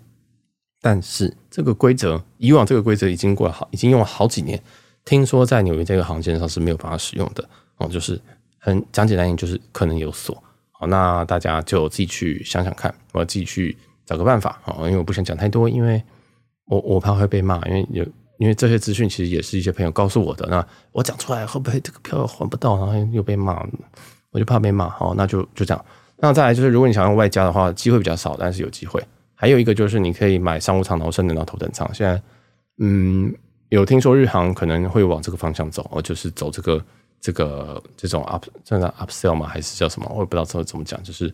但是这个规则，以往这个规则已经过了好，已经用了好几年，听说在纽约这个航线上是没有办法使用的哦，就是。很讲简单一点，就是可能有锁。好，那大家就自己去想想看，我自己去找个办法啊。因为我不想讲太多，因为我我怕会被骂。因为有因为这些资讯其实也是一些朋友告诉我的。那我讲出来会不会这个票还不到，然后又被骂？我就怕被骂。好，那就就这样。那再来就是，如果你想用外加的话，机会比较少，但是有机会。还有一个就是，你可以买商务舱，然后升等到头等舱。现在嗯，有听说日航可能会往这个方向走，哦就是走这个。这个这种 up 这叫 upsell 吗？还是叫什么？我也不知道怎么怎么讲，就是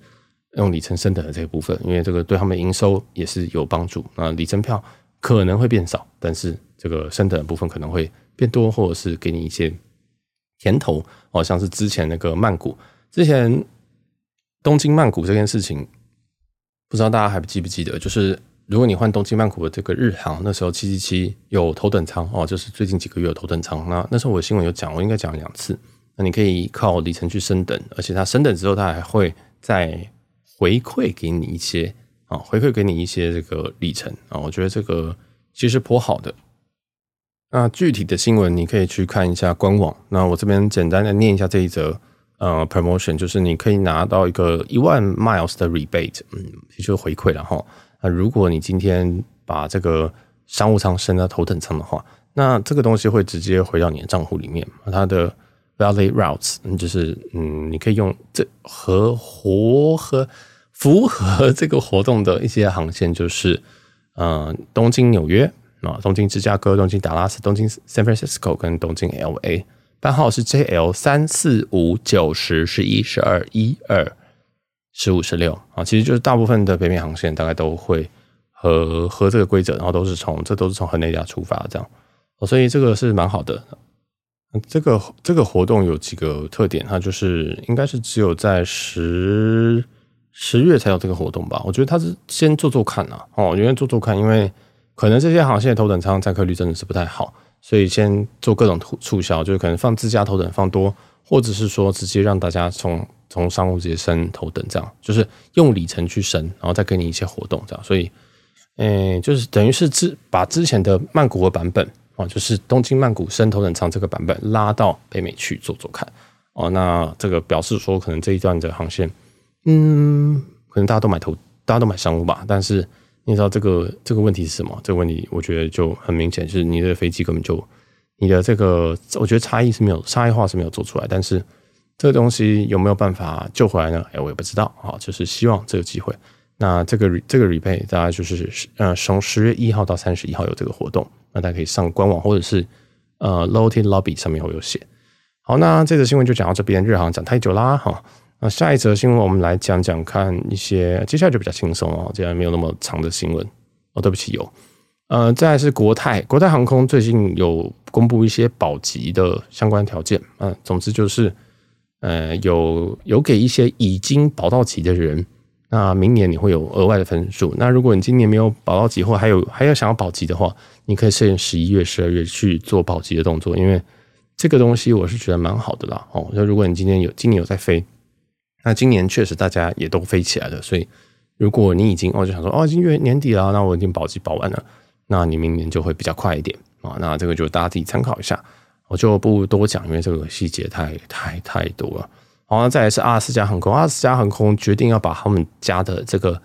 用里程升等的这个部分，因为这个对他们营收也是有帮助。那里程票可能会变少，但是这个升等的部分可能会变多，或者是给你一些甜头。哦像是之前那个曼谷，之前东京曼谷这件事情，不知道大家还记不记得？就是。如果你换东京曼谷的这个日航，那时候七七七有头等舱哦，就是最近几个月有头等舱。那那时候我新闻有讲，我应该讲了两次。那你可以靠里程去升等，而且它升等之后，它还会再回馈给你一些啊，回馈给你一些这个里程啊。我觉得这个其实颇好的。那具体的新闻你可以去看一下官网。那我这边简单的念一下这一则呃 promotion，就是你可以拿到一个一万 miles 的 rebate，嗯，其实回馈了哈。那如果你今天把这个商务舱升到头等舱的话，那这个东西会直接回到你的账户里面。它的 Valley routes，就是嗯，你可以用这和活和符合这个活动的一些航线，就是嗯，东京纽约啊，东京芝加哥、东京达拉斯、东京 San Francisco 跟东京 LA，班号是 JL 三四五九十十一十二一二。十五、十六啊，其实就是大部分的北美航线大概都会和和这个规则，然后都是从这都是从河内家出发这样，所以这个是蛮好的。这个这个活动有几个特点，它就是应该是只有在十十月才有这个活动吧？我觉得他是先做做看啊，哦，因为做做看，因为可能这些航线头等舱载客率真的是不太好，所以先做各种促销，就是可能放自家头等放多，或者是说直接让大家从。从商务直接升头等，这样就是用里程去升，然后再给你一些活动，这样。所以，嗯，就是等于是之把之前的曼谷的版本啊，就是东京曼谷升头等舱这个版本拉到北美去做做看哦。那这个表示说，可能这一段的航线，嗯，可能大家都买投，大家都买商务吧。但是你知道这个这个问题是什么？这个问题我觉得就很明显，就是你的飞机根本就你的这个，我觉得差异是没有差异化是没有做出来，但是。这个东西有没有办法救回来呢？哎，我也不知道啊，就是希望这个机会。那这个这个 rebate 大家就是呃，从十月一号到三十一号有这个活动，那大家可以上官网或者是呃 Lotte Lobby 上面会有写。好，那这则新闻就讲到这边，日航讲太久啦哈。那下一则新闻我们来讲讲看一些，接下来就比较轻松哦，这样没有那么长的新闻哦。对不起，有呃，再来是国泰，国泰航空最近有公布一些保级的相关条件，嗯，总之就是。呃，有有给一些已经保到级的人，那明年你会有额外的分数。那如果你今年没有保到级，或还有还要想要保级的话，你可以设定十一月、十二月去做保级的动作，因为这个东西我是觉得蛮好的啦。哦，那如果你今年有今年有在飞，那今年确实大家也都飞起来了，所以如果你已经哦就想说哦，已经月年底了，那我已经保级保完了，那你明年就会比较快一点啊。那这个就大家自己参考一下。我就不多讲，因为这个细节太太太多了。好，那再来是阿拉斯加航空，阿拉斯加航空决定要把他们家的这个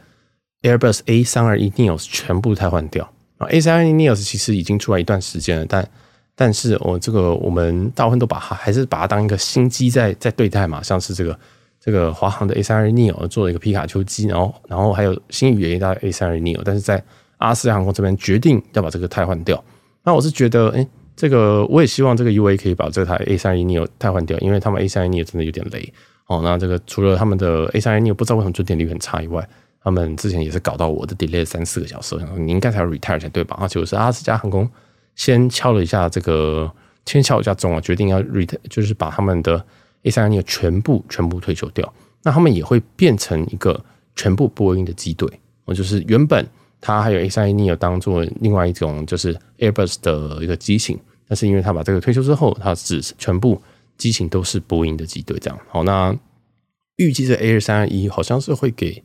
Airbus A 三二一 Neos 全部替换掉。啊，A 三二一 Neos 其实已经出来一段时间了，但但是我这个我们大部分都把它还是把它当一个新机在在对待嘛，像是这个这个华航的 A 三二 Neo 做了一个皮卡丘机，然后然后还有新宇也搭 A 三二 Neo，但是在阿斯加航空这边决定要把这个汰换掉。那我是觉得，哎。这个我也希望这个 UA 可以把这台 A 三一 neo 汰换掉，因为他们 A 三一 neo 真的有点雷哦，那这个除了他们的 A320neo 不知道为什么准点率很差以外，他们之前也是搞到我的 delay 三四个小时，你应该才要 retire 才对吧？而且我是阿斯加航空先敲了一下这个，先敲一下钟啊，决定要 retire，就是把他们的 A320neo 全部全部退休掉。那他们也会变成一个全部波音的机队，哦就是原本它还有 A320neo 当做另外一种就是 Airbus 的一个机型，但是因为他把这个退休之后，它只全部。机型都是波音的机队，这样好。那预计这 A 二三二一好像是会给，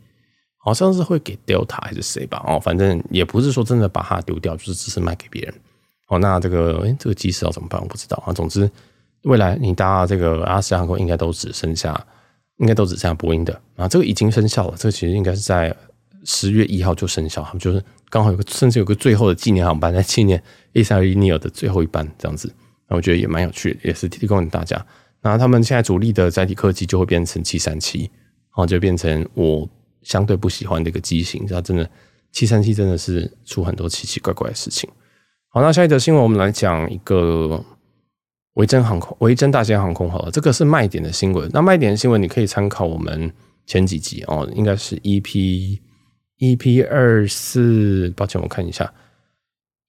好像是会给 Delta 还是谁吧？哦，反正也不是说真的把它丢掉，就是只是卖给别人。哦，那这个诶，这个机师要怎么办？我不知道啊。总之，未来你搭这个阿斯航空应该都只剩下，应该都只剩下波音的啊。这个已经生效了，这个其实应该是在十月一号就生效，他们就是刚好有个甚至有个最后的纪念航班，在纪念 A 三二一 neo 的最后一班这样子。那我觉得也蛮有趣的，也是提供给大家。那他们现在主力的载体客机就会变成七三七，然后就变成我相对不喜欢的一个机型。它真的七三七真的是出很多奇奇怪怪的事情。好，那下一则新闻我们来讲一个维珍航空、维珍大西洋航空好了，这个是卖点的新闻。那卖点的新闻你可以参考我们前几集哦，应该是 EP EP 二四，抱歉，我看一下。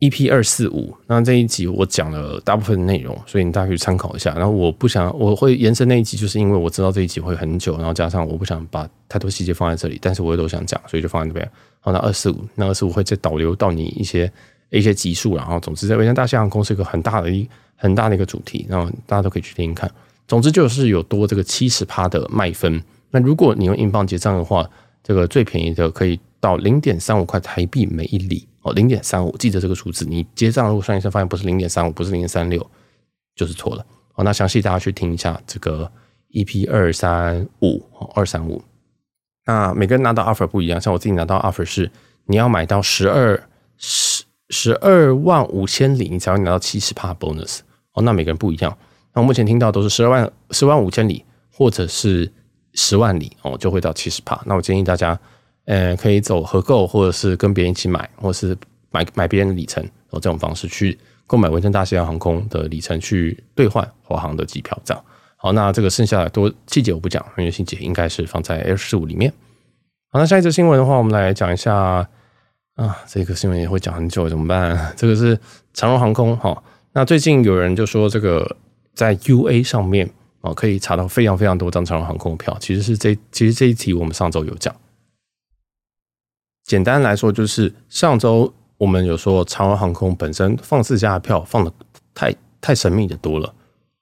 EP 二四五，那这一集我讲了大部分的内容，所以你大家可以参考一下。然后我不想我会延伸那一集，就是因为我知道这一集会很久，然后加上我不想把太多细节放在这里，但是我也都想讲，所以就放在这边。好，那二四五，那二四五会再导流到你一些一些集数，然后总之在维珍大西洋航空是一个很大的一很大的一个主题，然后大家都可以去听听看。总之就是有多这个七十趴的卖分。那如果你用英镑结账的话，这个最便宜的可以到零点三五块台币每一里哦。零点三五，记得这个数字。你结账如果算一算，发现不是零点三五，不是零点三六，就是错了。好，那详细大家去听一下这个 EP 二三五，二三五。那每个人拿到 offer 不一样，像我自己拿到 offer 是，你要买到十二十十二万五千里，你才会拿到七十帕 bonus。哦，那每个人不一样。那我目前听到都是十二万十万五千里，或者是十万里，哦，就会到七十帕。那我建议大家。呃，可以走合购，或者是跟别人一起买，或者是买买别人的里程，然后这种方式去购买维珍大西洋航空的里程去兑换华航的机票，这样。好，那这个剩下的多细节我不讲，因为细节应该是放在 L 四五里面。好，那下一则新闻的话，我们来讲一下啊，这个新闻也会讲很久，怎么办？这个是长荣航空哈。那最近有人就说，这个在 UA 上面啊，可以查到非常非常多张长荣航空的票。其实是这其实这一题我们上周有讲。简单来说，就是上周我们有说长荣航空本身放自家的票放的太太神秘的多了，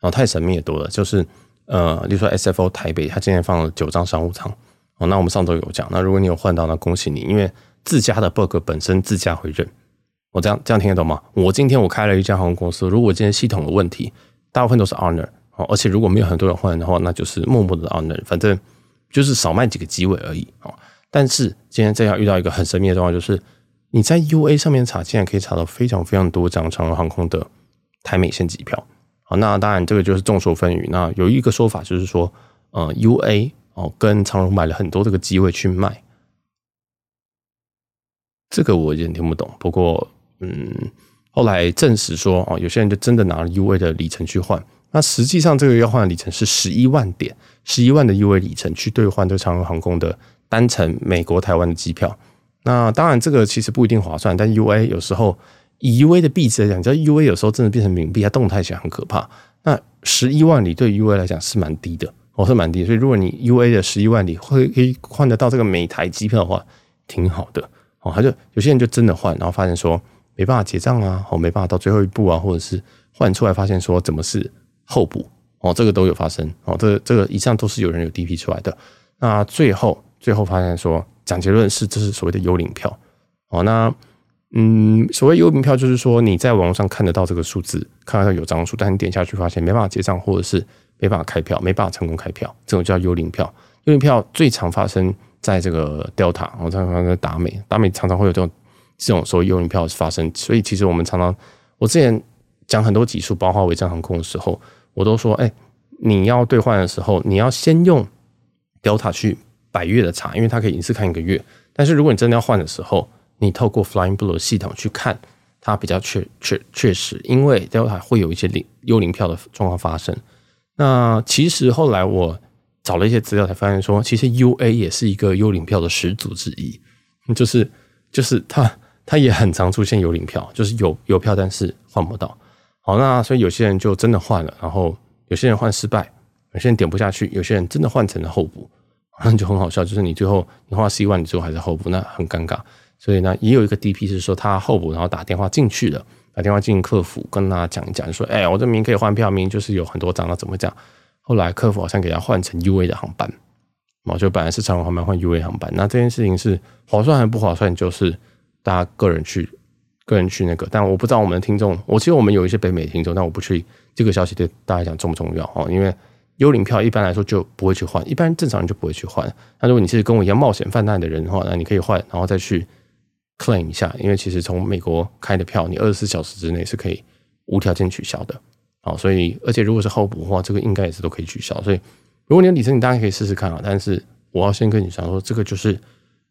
然后太神秘的多了，就是呃，例如说 SFO 台北，他今天放了九张商务舱哦。那我们上周有讲，那如果你有换到，那恭喜你，因为自家的 bug 本身自家会认。我这样这样听得懂吗？我今天我开了一家航空公司，如果今天系统的问题，大部分都是 honor 哦，而且如果没有很多人换的话，那就是默默的 honor，反正就是少卖几个机位而已哦。但是今天这样遇到一个很神秘的状况，就是你在 UA 上面查，竟然可以查到非常非常多张长荣航空的台美线机票。好，那当然这个就是众说纷纭。那有一个说法就是说，呃，UA 哦跟长荣买了很多这个机位去卖，这个我有点听不懂。不过，嗯，后来证实说，哦，有些人就真的拿了 UA 的里程去换。那实际上这个要换的里程是十一万点，十一万的 UA 里程去兑换这个长荣航空的。单程美国台湾的机票，那当然这个其实不一定划算，但 UA 有时候以 UA 的币值来讲，你知道 UA 有时候真的变成冥币，它动态起来很可怕。那十一万里对 UA 来讲是蛮低的，哦，是蛮低。所以如果你 UA 的十一万里会可以换得到这个美台机票的话，挺好的哦。他就有些人就真的换，然后发现说没办法结账啊，哦，没办法到最后一步啊，或者是换出来发现说怎么是候补哦，这个都有发生哦。这个这个以上都是有人有 DP 出来的。那最后。最后发现说，讲结论是这是所谓的幽灵票哦。那嗯，所谓幽灵票就是说你在网络上看得到这个数字，看得到有张数，但你点下去发现没办法结账，或者是没办法开票，没办法成功开票，这种叫幽灵票。幽灵票最常发生在这个 Delta，我常常在达美，达美常常会有这种这种所谓幽灵票发生。所以其实我们常常，我之前讲很多集数，包括维珍航空的时候，我都说，哎，你要兑换的时候，你要先用 Delta 去。百月的查，因为它可以一次看一个月。但是如果你真的要换的时候，你透过 Flying Blue 的系统去看，它比较确确确实，因为 Delta 会有一些灵幽灵票的状况发生。那其实后来我找了一些资料，才发现说，其实 UA 也是一个幽灵票的始祖之一，就是就是它它也很常出现幽灵票，就是有有票但是换不到。好，那所以有些人就真的换了，然后有些人换失败，有些人点不下去，有些人真的换成了候补，那就很好笑，就是你最后你花十一万，你最后还是候补，那很尴尬。所以呢，也有一个 DP 是说他候补，然后打电话进去了，打电话进客服跟他讲一讲，说：“哎，我这名可以换票，名就是有很多张，那怎么讲？”后来客服好像给他换成 UA 的航班，哦，就本来是长荣航班换 UA 航班。那这件事情是划算还是不划算？就是大家个人去个人去那个。但我不知道我们的听众，我其实我们有一些北美听众，但我不去这个消息对大家讲重不重要哦，因为幽灵票一般来说就不会去换，一般正常人就不会去换。那如果你是跟我一样冒险犯难的人的话，那你可以换，然后再去。claim 一下，因为其实从美国开的票，你二十四小时之内是可以无条件取消的。好，所以而且如果是候补的话，这个应该也是都可以取消。所以如果你有里程，你当然可以试试看啊。但是我要先跟你讲说，这个就是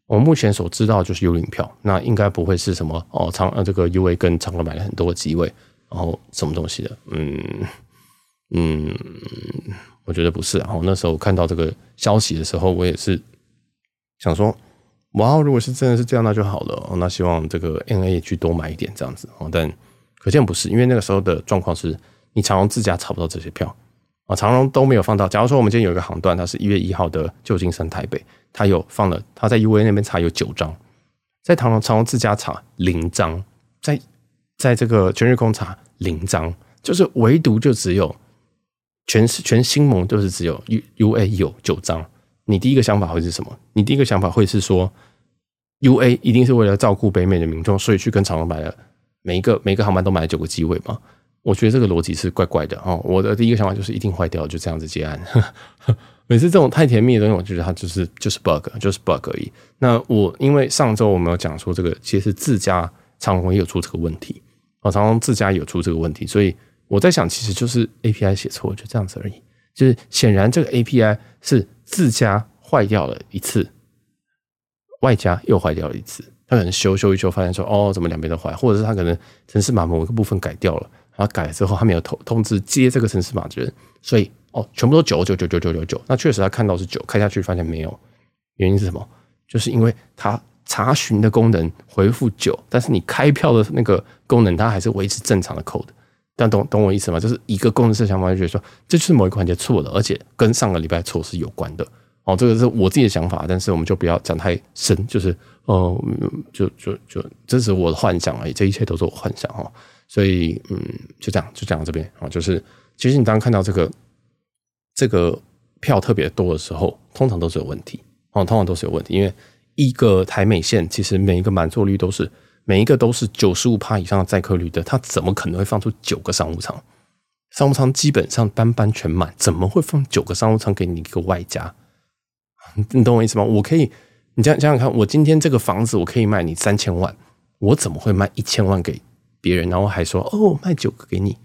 我目前所知道就是幽灵票，那应该不会是什么哦长呃这个 UA 跟长荣买了很多机位，然后什么东西的，嗯嗯，我觉得不是。然后那时候看到这个消息的时候，我也是想说。哇，如果是真的是这样，那就好了。那希望这个 NA 也去多买一点这样子。但可见不是，因为那个时候的状况是你长荣自家查不到这些票啊，长荣都没有放到。假如说我们今天有一个航段，它是一月一号的旧金山台北，它有放了，它在 UA 那边查有九张，在长荣长荣自家查零张，在在这个全日空查零张，就是唯独就只有全全新盟就是只有 U U A 有九张。你第一个想法会是什么？你第一个想法会是说，UA 一定是为了照顾北美的民众，所以去跟长荣买了每一个每一个航班都买了九个机位吗？我觉得这个逻辑是怪怪的哦。我的第一个想法就是一定坏掉，就这样子结案。每次这种太甜蜜的东西，我觉得它就是就是 bug，就是 bug 而已。那我因为上周我们有讲说这个其实自家长荣也有出这个问题哦，长荣自家有出这个问题，所以我在想，其实就是 API 写错，就这样子而已。就是显然这个 API 是。自家坏掉了一次，外加又坏掉了一次。他可能修修一修，发现说：“哦，怎么两边都坏？”或者是他可能程式码某一个部分改掉了，然后改了之后他没有通通知接这个城市码的人，所以哦，全部都九九九九九九九。那确实他看到是九，开下去发现没有，原因是什么？就是因为他查询的功能回复九，但是你开票的那个功能它还是维持正常的 code。但懂懂我意思吗？就是一个工程师想法，就觉得说这就是某一个环节错了，而且跟上个礼拜错是有关的。哦，这个是我自己的想法，但是我们就不要讲太深。就是哦、呃，就就就这是我的幻想而已，这一切都是我幻想哦。所以嗯，就这样，就讲到这边啊。就是其实你当看到这个这个票特别多的时候，通常都是有问题哦，通常都是有问题，因为一个台美线其实每一个满座率都是。每一个都是九十五趴以上的载客率的，他怎么可能会放出九个商务舱？商务舱基本上班班全满，怎么会放九个商务舱给你一个外加？你懂我意思吗？我可以，你想想想看，我今天这个房子我可以卖你三千万，我怎么会卖一千万给别人，然后还说哦卖九个给你？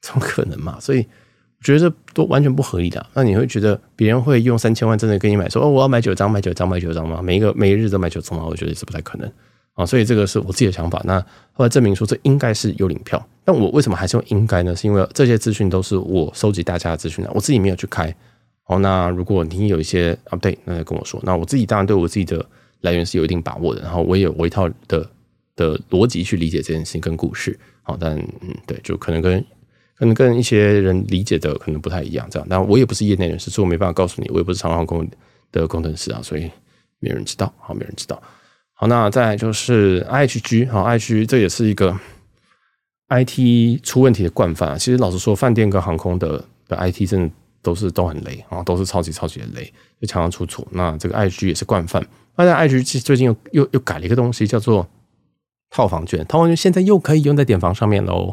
怎么可能嘛？所以我觉得这都完全不合理的。那你会觉得别人会用三千万真的给你买说哦我要买九张买九张买九张吗？每一个每一日都买九张吗？我觉得也是不太可能。啊，所以这个是我自己的想法。那后来证明说，这应该是幽灵票。但我为什么还是用应该呢？是因为这些资讯都是我收集大家的资讯的，我自己没有去开。好，那如果你有一些啊，对那就跟我说。那我自己当然对我自己的来源是有一定把握的。然后我也有我一套的的逻辑去理解这件事情跟故事。好，但嗯，对，就可能跟可能跟一些人理解的可能不太一样。这样，但我也不是业内人士，所以我没办法告诉你。我也不是长航空的工程师啊，所以没人知道。好，没人知道。好，那再就是 IHG，好，IHG 这也是一个 IT 出问题的惯犯。其实老实说，饭店跟航空的的 IT 真的都是都很雷啊，都是超级超级的雷，就常常出错。那这个 IHG 也是惯犯。那在 IHG 最近又又又改了一个东西，叫做套房券。套房券现在又可以用在点房上面喽。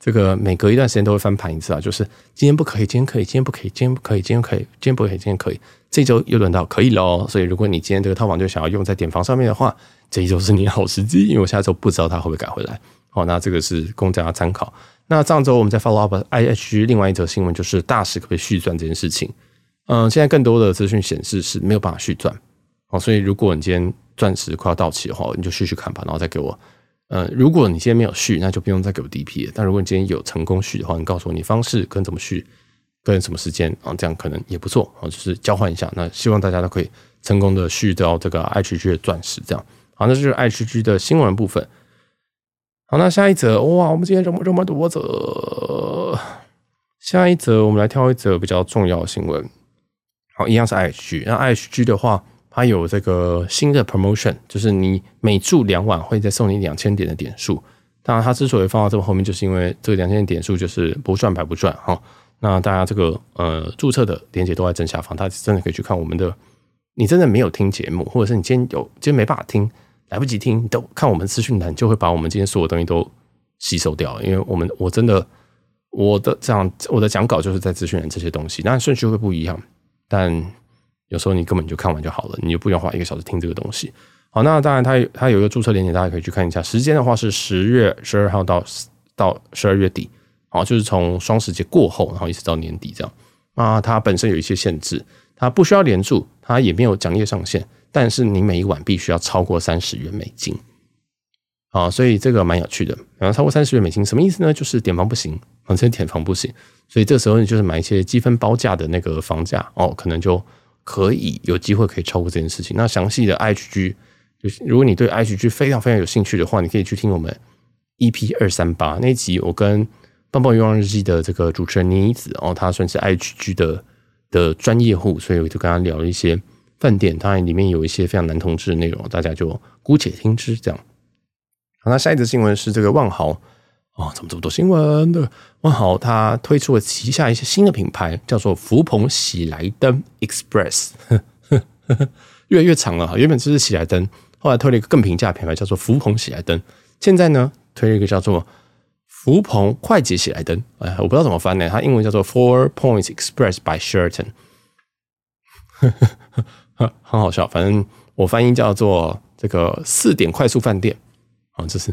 这个每隔一段时间都会翻盘一次啊，就是今天不可以，今天可以，今天不可以，今天不可以，今天可以，今天不可以，今天可以。这周又轮到可以喽，所以如果你今天这个套房就想要用在点房上面的话，这一周是你好时机，因为我下周不知道它会不会改回来。好，那这个是供大家参考。那上周我们在 follow up IHG 另外一则新闻，就是大使可不可以续钻这件事情。嗯，现在更多的资讯显示是没有办法续钻。好，所以如果你今天钻石快要到期的话，你就续续看吧，然后再给我。呃，如果你今天没有续，那就不用再给我 DP 了。但如果你今天有成功续的话，你告诉我你方式跟怎么续，跟什么时间啊，这样可能也不错啊，就是交换一下。那希望大家都可以成功的续到这个 H G 的钻石，这样好，那就是 H G 的新闻部分。好，那下一则哇，我们今天这么这么多则，下一则我们来挑一则比较重要的新闻。好，一样是 H G，那 H G 的话，它有这个新的 promotion，就是你每住两晚会再送你两千点的点数。当然，它之所以放到这么后面，就是因为这个两千点数就是不赚白不赚哈。那大家这个呃注册的链接都在正下方，大家真的可以去看我们的。你真的没有听节目，或者是你今天有今天没办法听。来不及听，都看我们资讯栏，就会把我们今天所有东西都吸收掉。因为我们我真的我的这样我的讲稿就是在资讯栏这些东西，当然顺序会不一样，但有时候你根本就看完就好了，你就不用花一个小时听这个东西。好，那当然它它有一个注册链接，大家可以去看一下。时间的话是十月十二号到到十二月底，好，就是从双十节过后，然后一直到年底这样。那它本身有一些限制，它不需要连住，它也没有讲页上限。但是你每一晚必须要超过三十元美金，啊，所以这个蛮有趣的。然后超过三十元美金什么意思呢？就是点房不行，反正点房不行。所以这时候你就是买一些积分包价的那个房价哦，可能就可以有机会可以超过这件事情。那详细的 IHG，就是如果你对 IHG 非常非常有兴趣的话，你可以去听我们 EP 二三八那一集，我跟棒棒欲望日记的这个主持人妮子哦，他算是 IHG 的的专业户，所以我就跟他聊了一些。饭店当然里面有一些非常男同志的内容，大家就姑且听之。这样，好，那下一则新闻是这个万豪哦，怎么这么多新闻的？万豪它推出了旗下一些新的品牌，叫做福朋喜来登 Express，越来越长了哈。原本就是喜来登，后来推了一个更平价品牌，叫做福朋喜来登。现在呢，推了一个叫做福朋快捷喜来登。哎，我不知道怎么翻呢，它英文叫做 Four Points Express by Sheraton。很好笑，反正我翻译叫做这个四点快速饭店啊，这是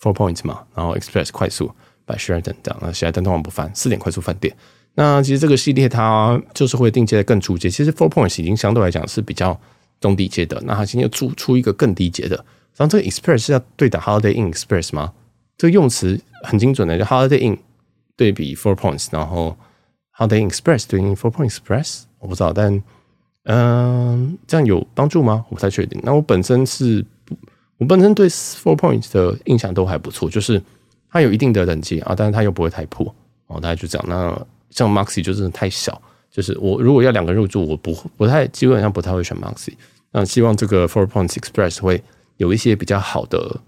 Four Points 嘛，然后 Express 快速 by Sheraton 这样，那 Sheraton 通常不翻四点快速饭店。那其实这个系列它就是会定阶的更初阶，其实 Four Points 已经相对来讲是比较中低阶的，那它今天又出出一个更低阶的。然后这个 Express 是要对打 Holiday Inn Express 吗？这个用词很精准的，就 Holiday Inn 对比 Four Points，然后 Holiday in Express 对应 Four Points Express，我不知道，但。嗯，这样有帮助吗？我不太确定。那我本身是，我本身对 Four Points 的印象都还不错，就是它有一定的等级啊，但是它又不会太破哦。大概就这样。那像 Moxy 就真的太小，就是我如果要两个入住，我不不太基本上不太会选 Moxy。那希望这个 Four Points Express 会有一些比较好的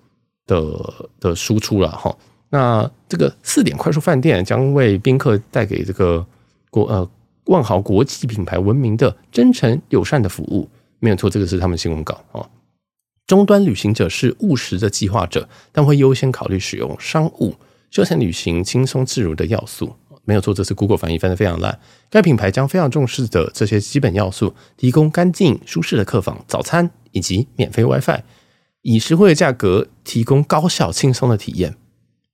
的的输出了哈。那这个四点快速饭店将为宾客带给这个国呃。万豪国际品牌闻名的真诚友善的服务，没有错，这个是他们新闻稿啊。终端旅行者是务实的计划者，但会优先考虑使用商务休闲旅行轻松自如的要素，没有错，这次 Google 翻译翻得非常烂。该品牌将非常重视的这些基本要素，提供干净舒适的客房、早餐以及免费 WiFi，以实惠的价格提供高效轻松的体验。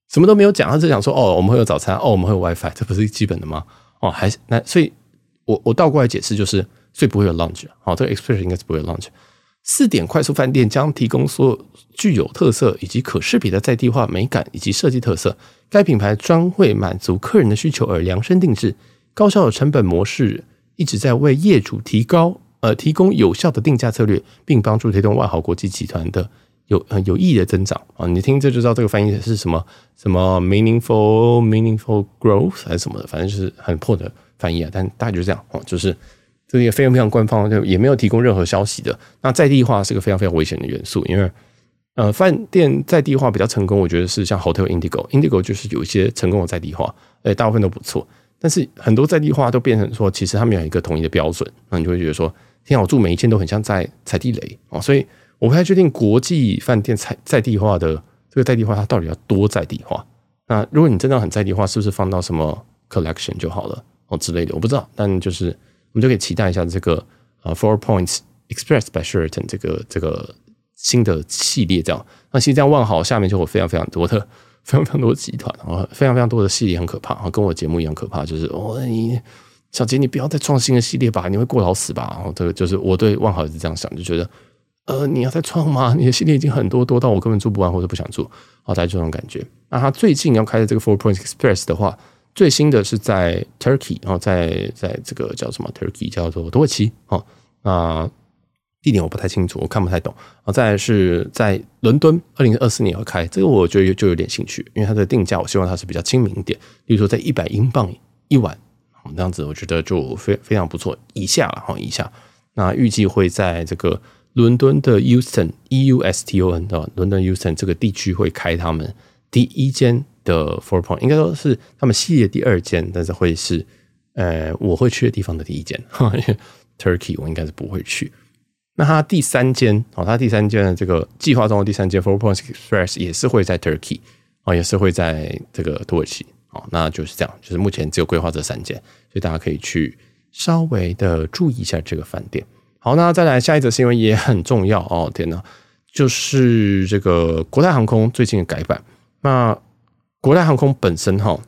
什么都没有讲，他只讲说哦，我们会有早餐，哦，我们会有 WiFi，这不是基本的吗？哦，还那所以。我我倒过来解释就是，所以不会有 lounge。好，这个 express 应该是不会有 lounge。四点快速饭店将提供所有具有特色以及可识别的在地化美感以及设计特色。该品牌专为满足客人的需求而量身定制，高效的成本模式一直在为业主提高呃提供有效的定价策略，并帮助推动万豪国际集团的有呃有意义的增长啊！你听这就知道这个翻译是什么什么 meaningful meaningful growth 还是什么的，反正就是很破的。翻译啊，但大概就是这样哦，就是这个也非常非常官方，就也没有提供任何消息的。那在地化是个非常非常危险的元素，因为呃，饭店在地化比较成功，我觉得是像 Hotel Indigo，Indigo 就是有一些成功的在地化，诶，大部分都不错。但是很多在地化都变成说，其实他们有一个统一的标准，那你就会觉得说，天啊，我住每一间都很像在踩地雷啊，所以我不太确定国际饭店在在地化的这个在地化它到底要多在地化。那如果你真的很在地化，是不是放到什么 Collection 就好了？哦之类的，我不知道，但就是我们就可以期待一下这个啊 Four Points Express by Sheraton 这个这个新的系列这样。那其实这样万豪下面就有非常非常多的 非常非常多的集团啊，非常非常多的系列很可怕啊，跟我节目一样可怕，就是哦你小杰你不要再创新的系列吧，你会过劳死吧？然后这个就是我对万豪也是这样想，就觉得呃你要再创吗？你的系列已经很多多到我根本做不完或者不想做，好，大概这种感觉。那他最近要开的这个 Four Points Express 的话。最新的是在 Turkey，然后在在这个叫什么 Turkey 叫做土耳其哦，那地点我不太清楚，我看不太懂。然后再来是在伦敦，二零二四年要开，这个我觉得就有点兴趣，因为它的定价我希望它是比较亲民一点，比如说在一百英镑一晚，这样子我觉得就非非常不错。以下了哈，以下那预计会在这个伦敦的 Euston E U S T O N 的伦敦 Euston 这个地区会开他们第一间。的 Four Point 应该说是他们系列第二间，但是会是呃我会去的地方的第一间。Turkey 我应该是不会去。那它第三间哦，它第三间的这个计划中的第三间 Four Point Express 也是会在 Turkey 哦，也是会在这个土耳其哦。那就是这样，就是目前只有规划这三间，所以大家可以去稍微的注意一下这个饭店。好，那再来下一则新闻也很重要哦。天哪，就是这个国泰航空最近的改版。那国泰航空本身哈，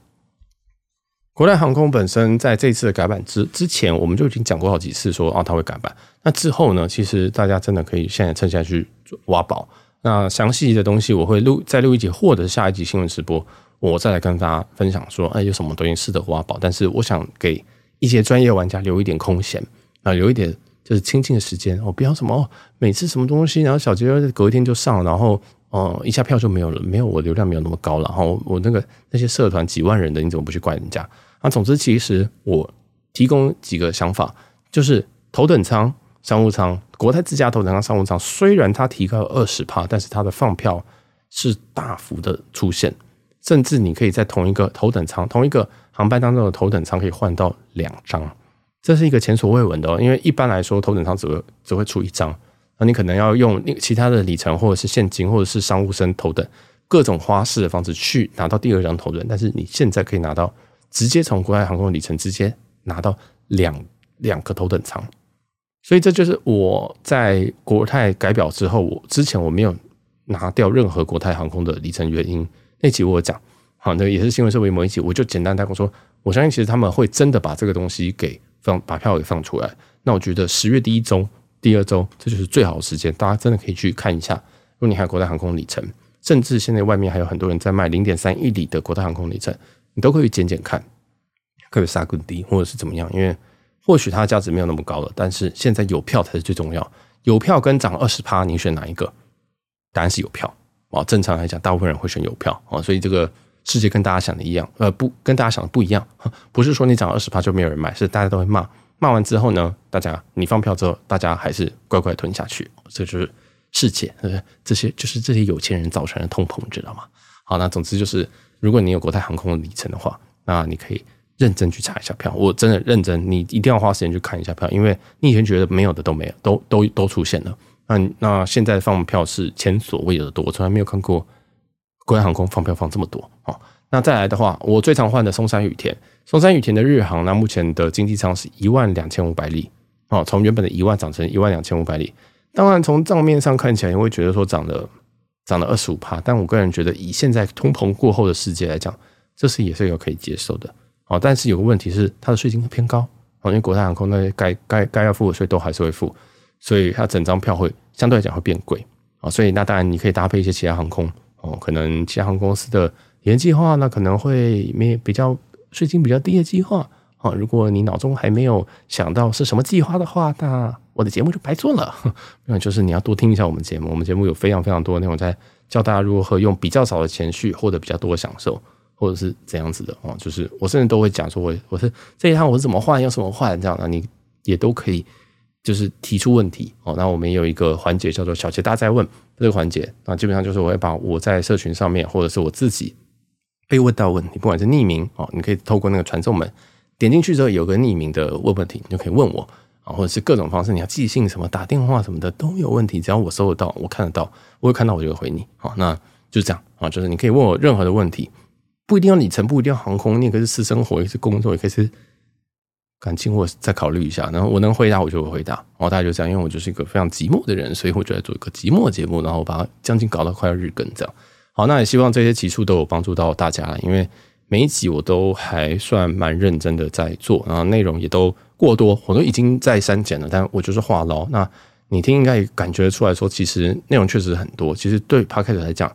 国泰航空本身在这次的改版之之前，我们就已经讲过好几次说啊，它会改版。那之后呢，其实大家真的可以现在趁下去挖宝。那详细的东西我会录再录一集，或者下一集新闻直播，我再来跟大家分享说，哎，有什么东西适合挖宝。但是我想给一些专业玩家留一点空闲啊，留一点就是清静的时间。我不要什么每次什么东西，然后小杰隔一天就上，然后。哦，一下票就没有了，没有我流量没有那么高了。然后我那个那些社团几万人的，你怎么不去怪人家？啊，总之其实我提供几个想法，就是头等舱、商务舱、国泰自驾头等舱、商务舱，虽然它提高二十趴，但是它的放票是大幅的出现，甚至你可以在同一个头等舱、同一个航班当中的头等舱可以换到两张，这是一个前所未闻的。因为一般来说头等舱只会只会出一张。那你可能要用其他的里程，或者是现金，或者是商务升头等各种花式的方式去拿到第二张头等，但是你现在可以拿到直接从国泰航空的里程直接拿到两两个头等舱，所以这就是我在国泰改表之后，我之前我没有拿掉任何国泰航空的里程原因。那集我讲，好，那也是新闻社为某一集，我就简单带过说，我相信其实他们会真的把这个东西给放，把票给放出来。那我觉得十月第一周。第二周，这就是最好的时间，大家真的可以去看一下。如果你还有国泰航空里程，甚至现在外面还有很多人在卖零点三一里的国泰航空里程，你都可以捡捡看，可以杀更低，或者是怎么样？因为或许它的价值没有那么高了，但是现在有票才是最重要。有票跟涨二十趴，你选哪一个？答案是有票啊。正常来讲，大部分人会选有票啊。所以这个世界跟大家想的一样，呃，不跟大家想的不一样。不是说你涨二十趴就没有人买，是大家都会骂。骂完之后呢，大家你放票之后，大家还是乖乖吞下去，这就是世界，这些就是这些有钱人造成的通膨，知道吗？好，那总之就是，如果你有国泰航空的里程的话，那你可以认真去查一下票。我真的认真，你一定要花时间去看一下票，因为你以前觉得没有的都没有，都都都出现了。那那现在放票是前所未有的多，我从来没有看过国泰航空放票放这么多啊。那再来的话，我最常换的松山羽田，松山羽田的日航，那目前的经济舱是一万两千五百里，哦，从原本的一万涨成一万两千五百里。当然，从账面上看起来，你会觉得说涨了涨了二十五趴，但我个人觉得，以现在通膨过后的世界来讲，这是也是有可以接受的。哦，但是有个问题是，它的税金偏高，哦，因为国泰航空那些该该该要付的税都还是会付，所以它整张票会相对来讲会变贵，啊，所以那当然你可以搭配一些其他航空，哦，可能其他航空公司的。原计划呢，可能会没比较税金比较低的计划啊。如果你脑中还没有想到是什么计划的话，那我的节目就白做了。那就是你要多听一下我们节目，我们节目有非常非常多的内容在教大家如何用比较少的钱去获得比较多的享受，或者是怎样子的啊。就是我甚至都会讲说，我我是这一趟我是怎么换，要怎么换这样的，你也都可以就是提出问题哦。那我们有一个环节叫做小杰大在问这个环节，那基本上就是我会把我在社群上面或者是我自己。被问到问题，不管是匿名哦，你可以透过那个传送门点进去之后，有个匿名的问问题，你就可以问我啊，或者是各种方式，你要寄信什么、打电话什么的都有问题，只要我收得到，我看得到，我会看到，我就会回你。好，那就这样啊，就是你可以问我任何的问题，不一定要里程，不一定要航空，你也可以是私生活，也是工作，也可以是感情，我再考虑一下。然后我能回答，我就会回答。然后大家就这样，因为我就是一个非常寂寞的人，所以我就在做一个寂寞节目，然后把将近搞到快要日更这样。好，那也希望这些集数都有帮助到大家，因为每一集我都还算蛮认真的在做，然后内容也都过多，我都已经在删减了，但我就是话唠。那你听应该感觉出来说，其实内容确实很多。其实对 Podcast 来讲，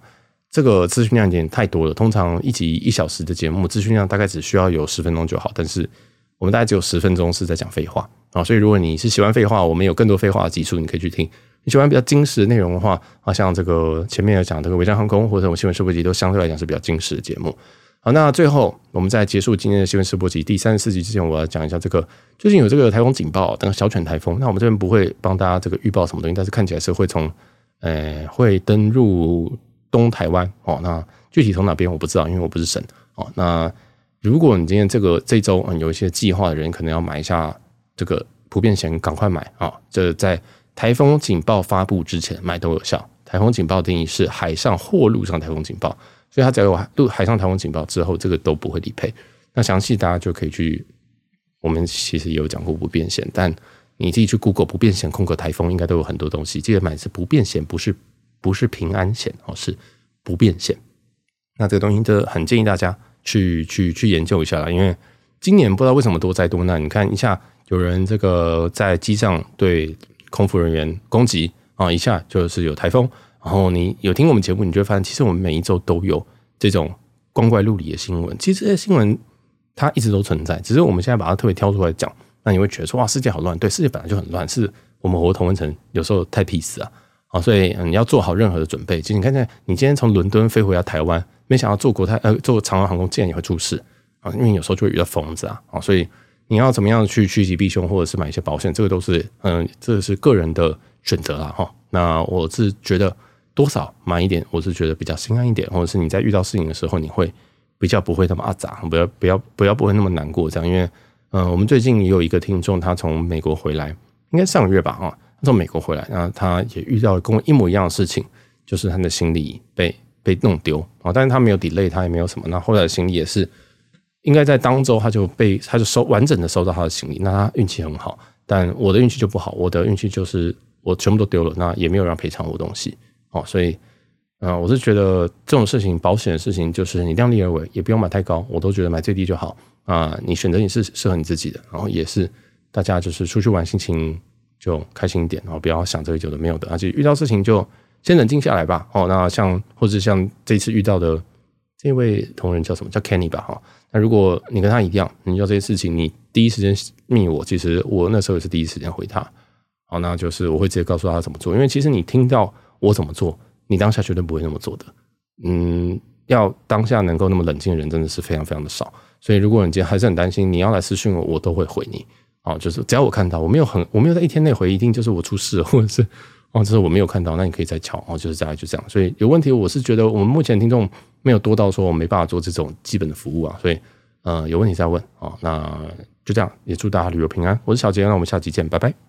这个资讯量有点太多了。通常一集一小时的节目，资讯量大概只需要有十分钟就好。但是我们大概只有十分钟是在讲废话啊，所以如果你是喜欢废话，我们有更多废话的集数，你可以去听。你喜欢比较精实的内容的话，啊，像这个前面有讲这个维珍航空或者我们新闻试播集，都相对来讲是比较精实的节目。好，那最后我们在结束今天的新闻试播集第三十四集之前，我要讲一下这个最近有这个台风警报，等个小犬台风。那我们这边不会帮大家这个预报什么东西，但是看起来是会从呃会登陆东台湾哦。那具体从哪边我不知道，因为我不是神哦。那如果你今天这个这周嗯有一些计划的人，可能要买一下这个普遍险，赶快买啊！这在台风警报发布之前买都有效。台风警报定义是海上或陆上台风警报。所以它只要有陆海上台风警报之后，这个都不会理赔。那详细大家就可以去，我们其实也有讲过不变险，但你自己去 Google 不变险空格台风，应该都有很多东西。记得买是不变险，不是不是平安险哦，是不变险。那这个东西就很建议大家去去去研究一下啦，因为今年不知道为什么多灾多难。你看一下，有人这个在机上对空服人员攻击啊，一下就是有台风。然后你有听我们节目，你就会发现，其实我们每一周都有这种光怪陆离的新闻。其实这些新闻它一直都存在，只是我们现在把它特别挑出来讲。那你会觉得说，哇，世界好乱。对，世界本来就很乱，是我们活同温层有时候太 peace 啊。啊，所以你要做好任何的准备。其实你看看，你今天从伦敦飞回到台湾，没想到坐国泰呃坐长荣航空竟然也会出事啊，因为有时候就会遇到疯子啊。啊，所以你要怎么样去趋吉避凶，或者是买一些保险，这个都是嗯，这是个人的选择啦。哈。那我是觉得。多少买一点，我是觉得比较心安一点，或者是你在遇到事情的时候，你会比较不会那么阿杂，不要不要不要不会那么难过这样。因为，嗯、我们最近也有一个听众，他从美国回来，应该上个月吧，啊，他从美国回来，然后他也遇到跟我一模一样的事情，就是他的行李被被弄丢啊，但是他没有 delay，他也没有什么，那后来的行李也是应该在当周他就被他就收完整的收到他的行李，那他运气很好，但我的运气就不好，我的运气就是我全部都丢了，那也没有人赔偿我东西。哦，所以，嗯、我是觉得这种事情，保险的事情，就是你量力而为，也不用买太高，我都觉得买最低就好啊、你选择你是适合你自己的，然后也是大家就是出去玩，心情就开心一点，然后不要想这个有的没有的，而且遇到事情就先冷静下来吧。哦，那像或者像这次遇到的这位同仁叫什么？叫 Kenny 吧？哈，那如果你跟他一样，你遇到这些事情，你第一时间密我，其实我那时候也是第一时间回他。好，那就是我会直接告诉他怎么做，因为其实你听到。我怎么做，你当下绝对不会那么做的。嗯，要当下能够那么冷静的人，真的是非常非常的少。所以，如果你今天还是很担心，你要来私讯我，我都会回你。哦，就是只要我看到，我没有很，我没有在一天内回，一定就是我出事，或者是哦，就是我没有看到，那你可以再敲。哦，就是大概就这样。所以有问题，我是觉得我们目前听众没有多到说我没办法做这种基本的服务啊。所以，呃，有问题再问。哦，那就这样，也祝大家旅游平安。我是小杰，那我们下期见，拜拜。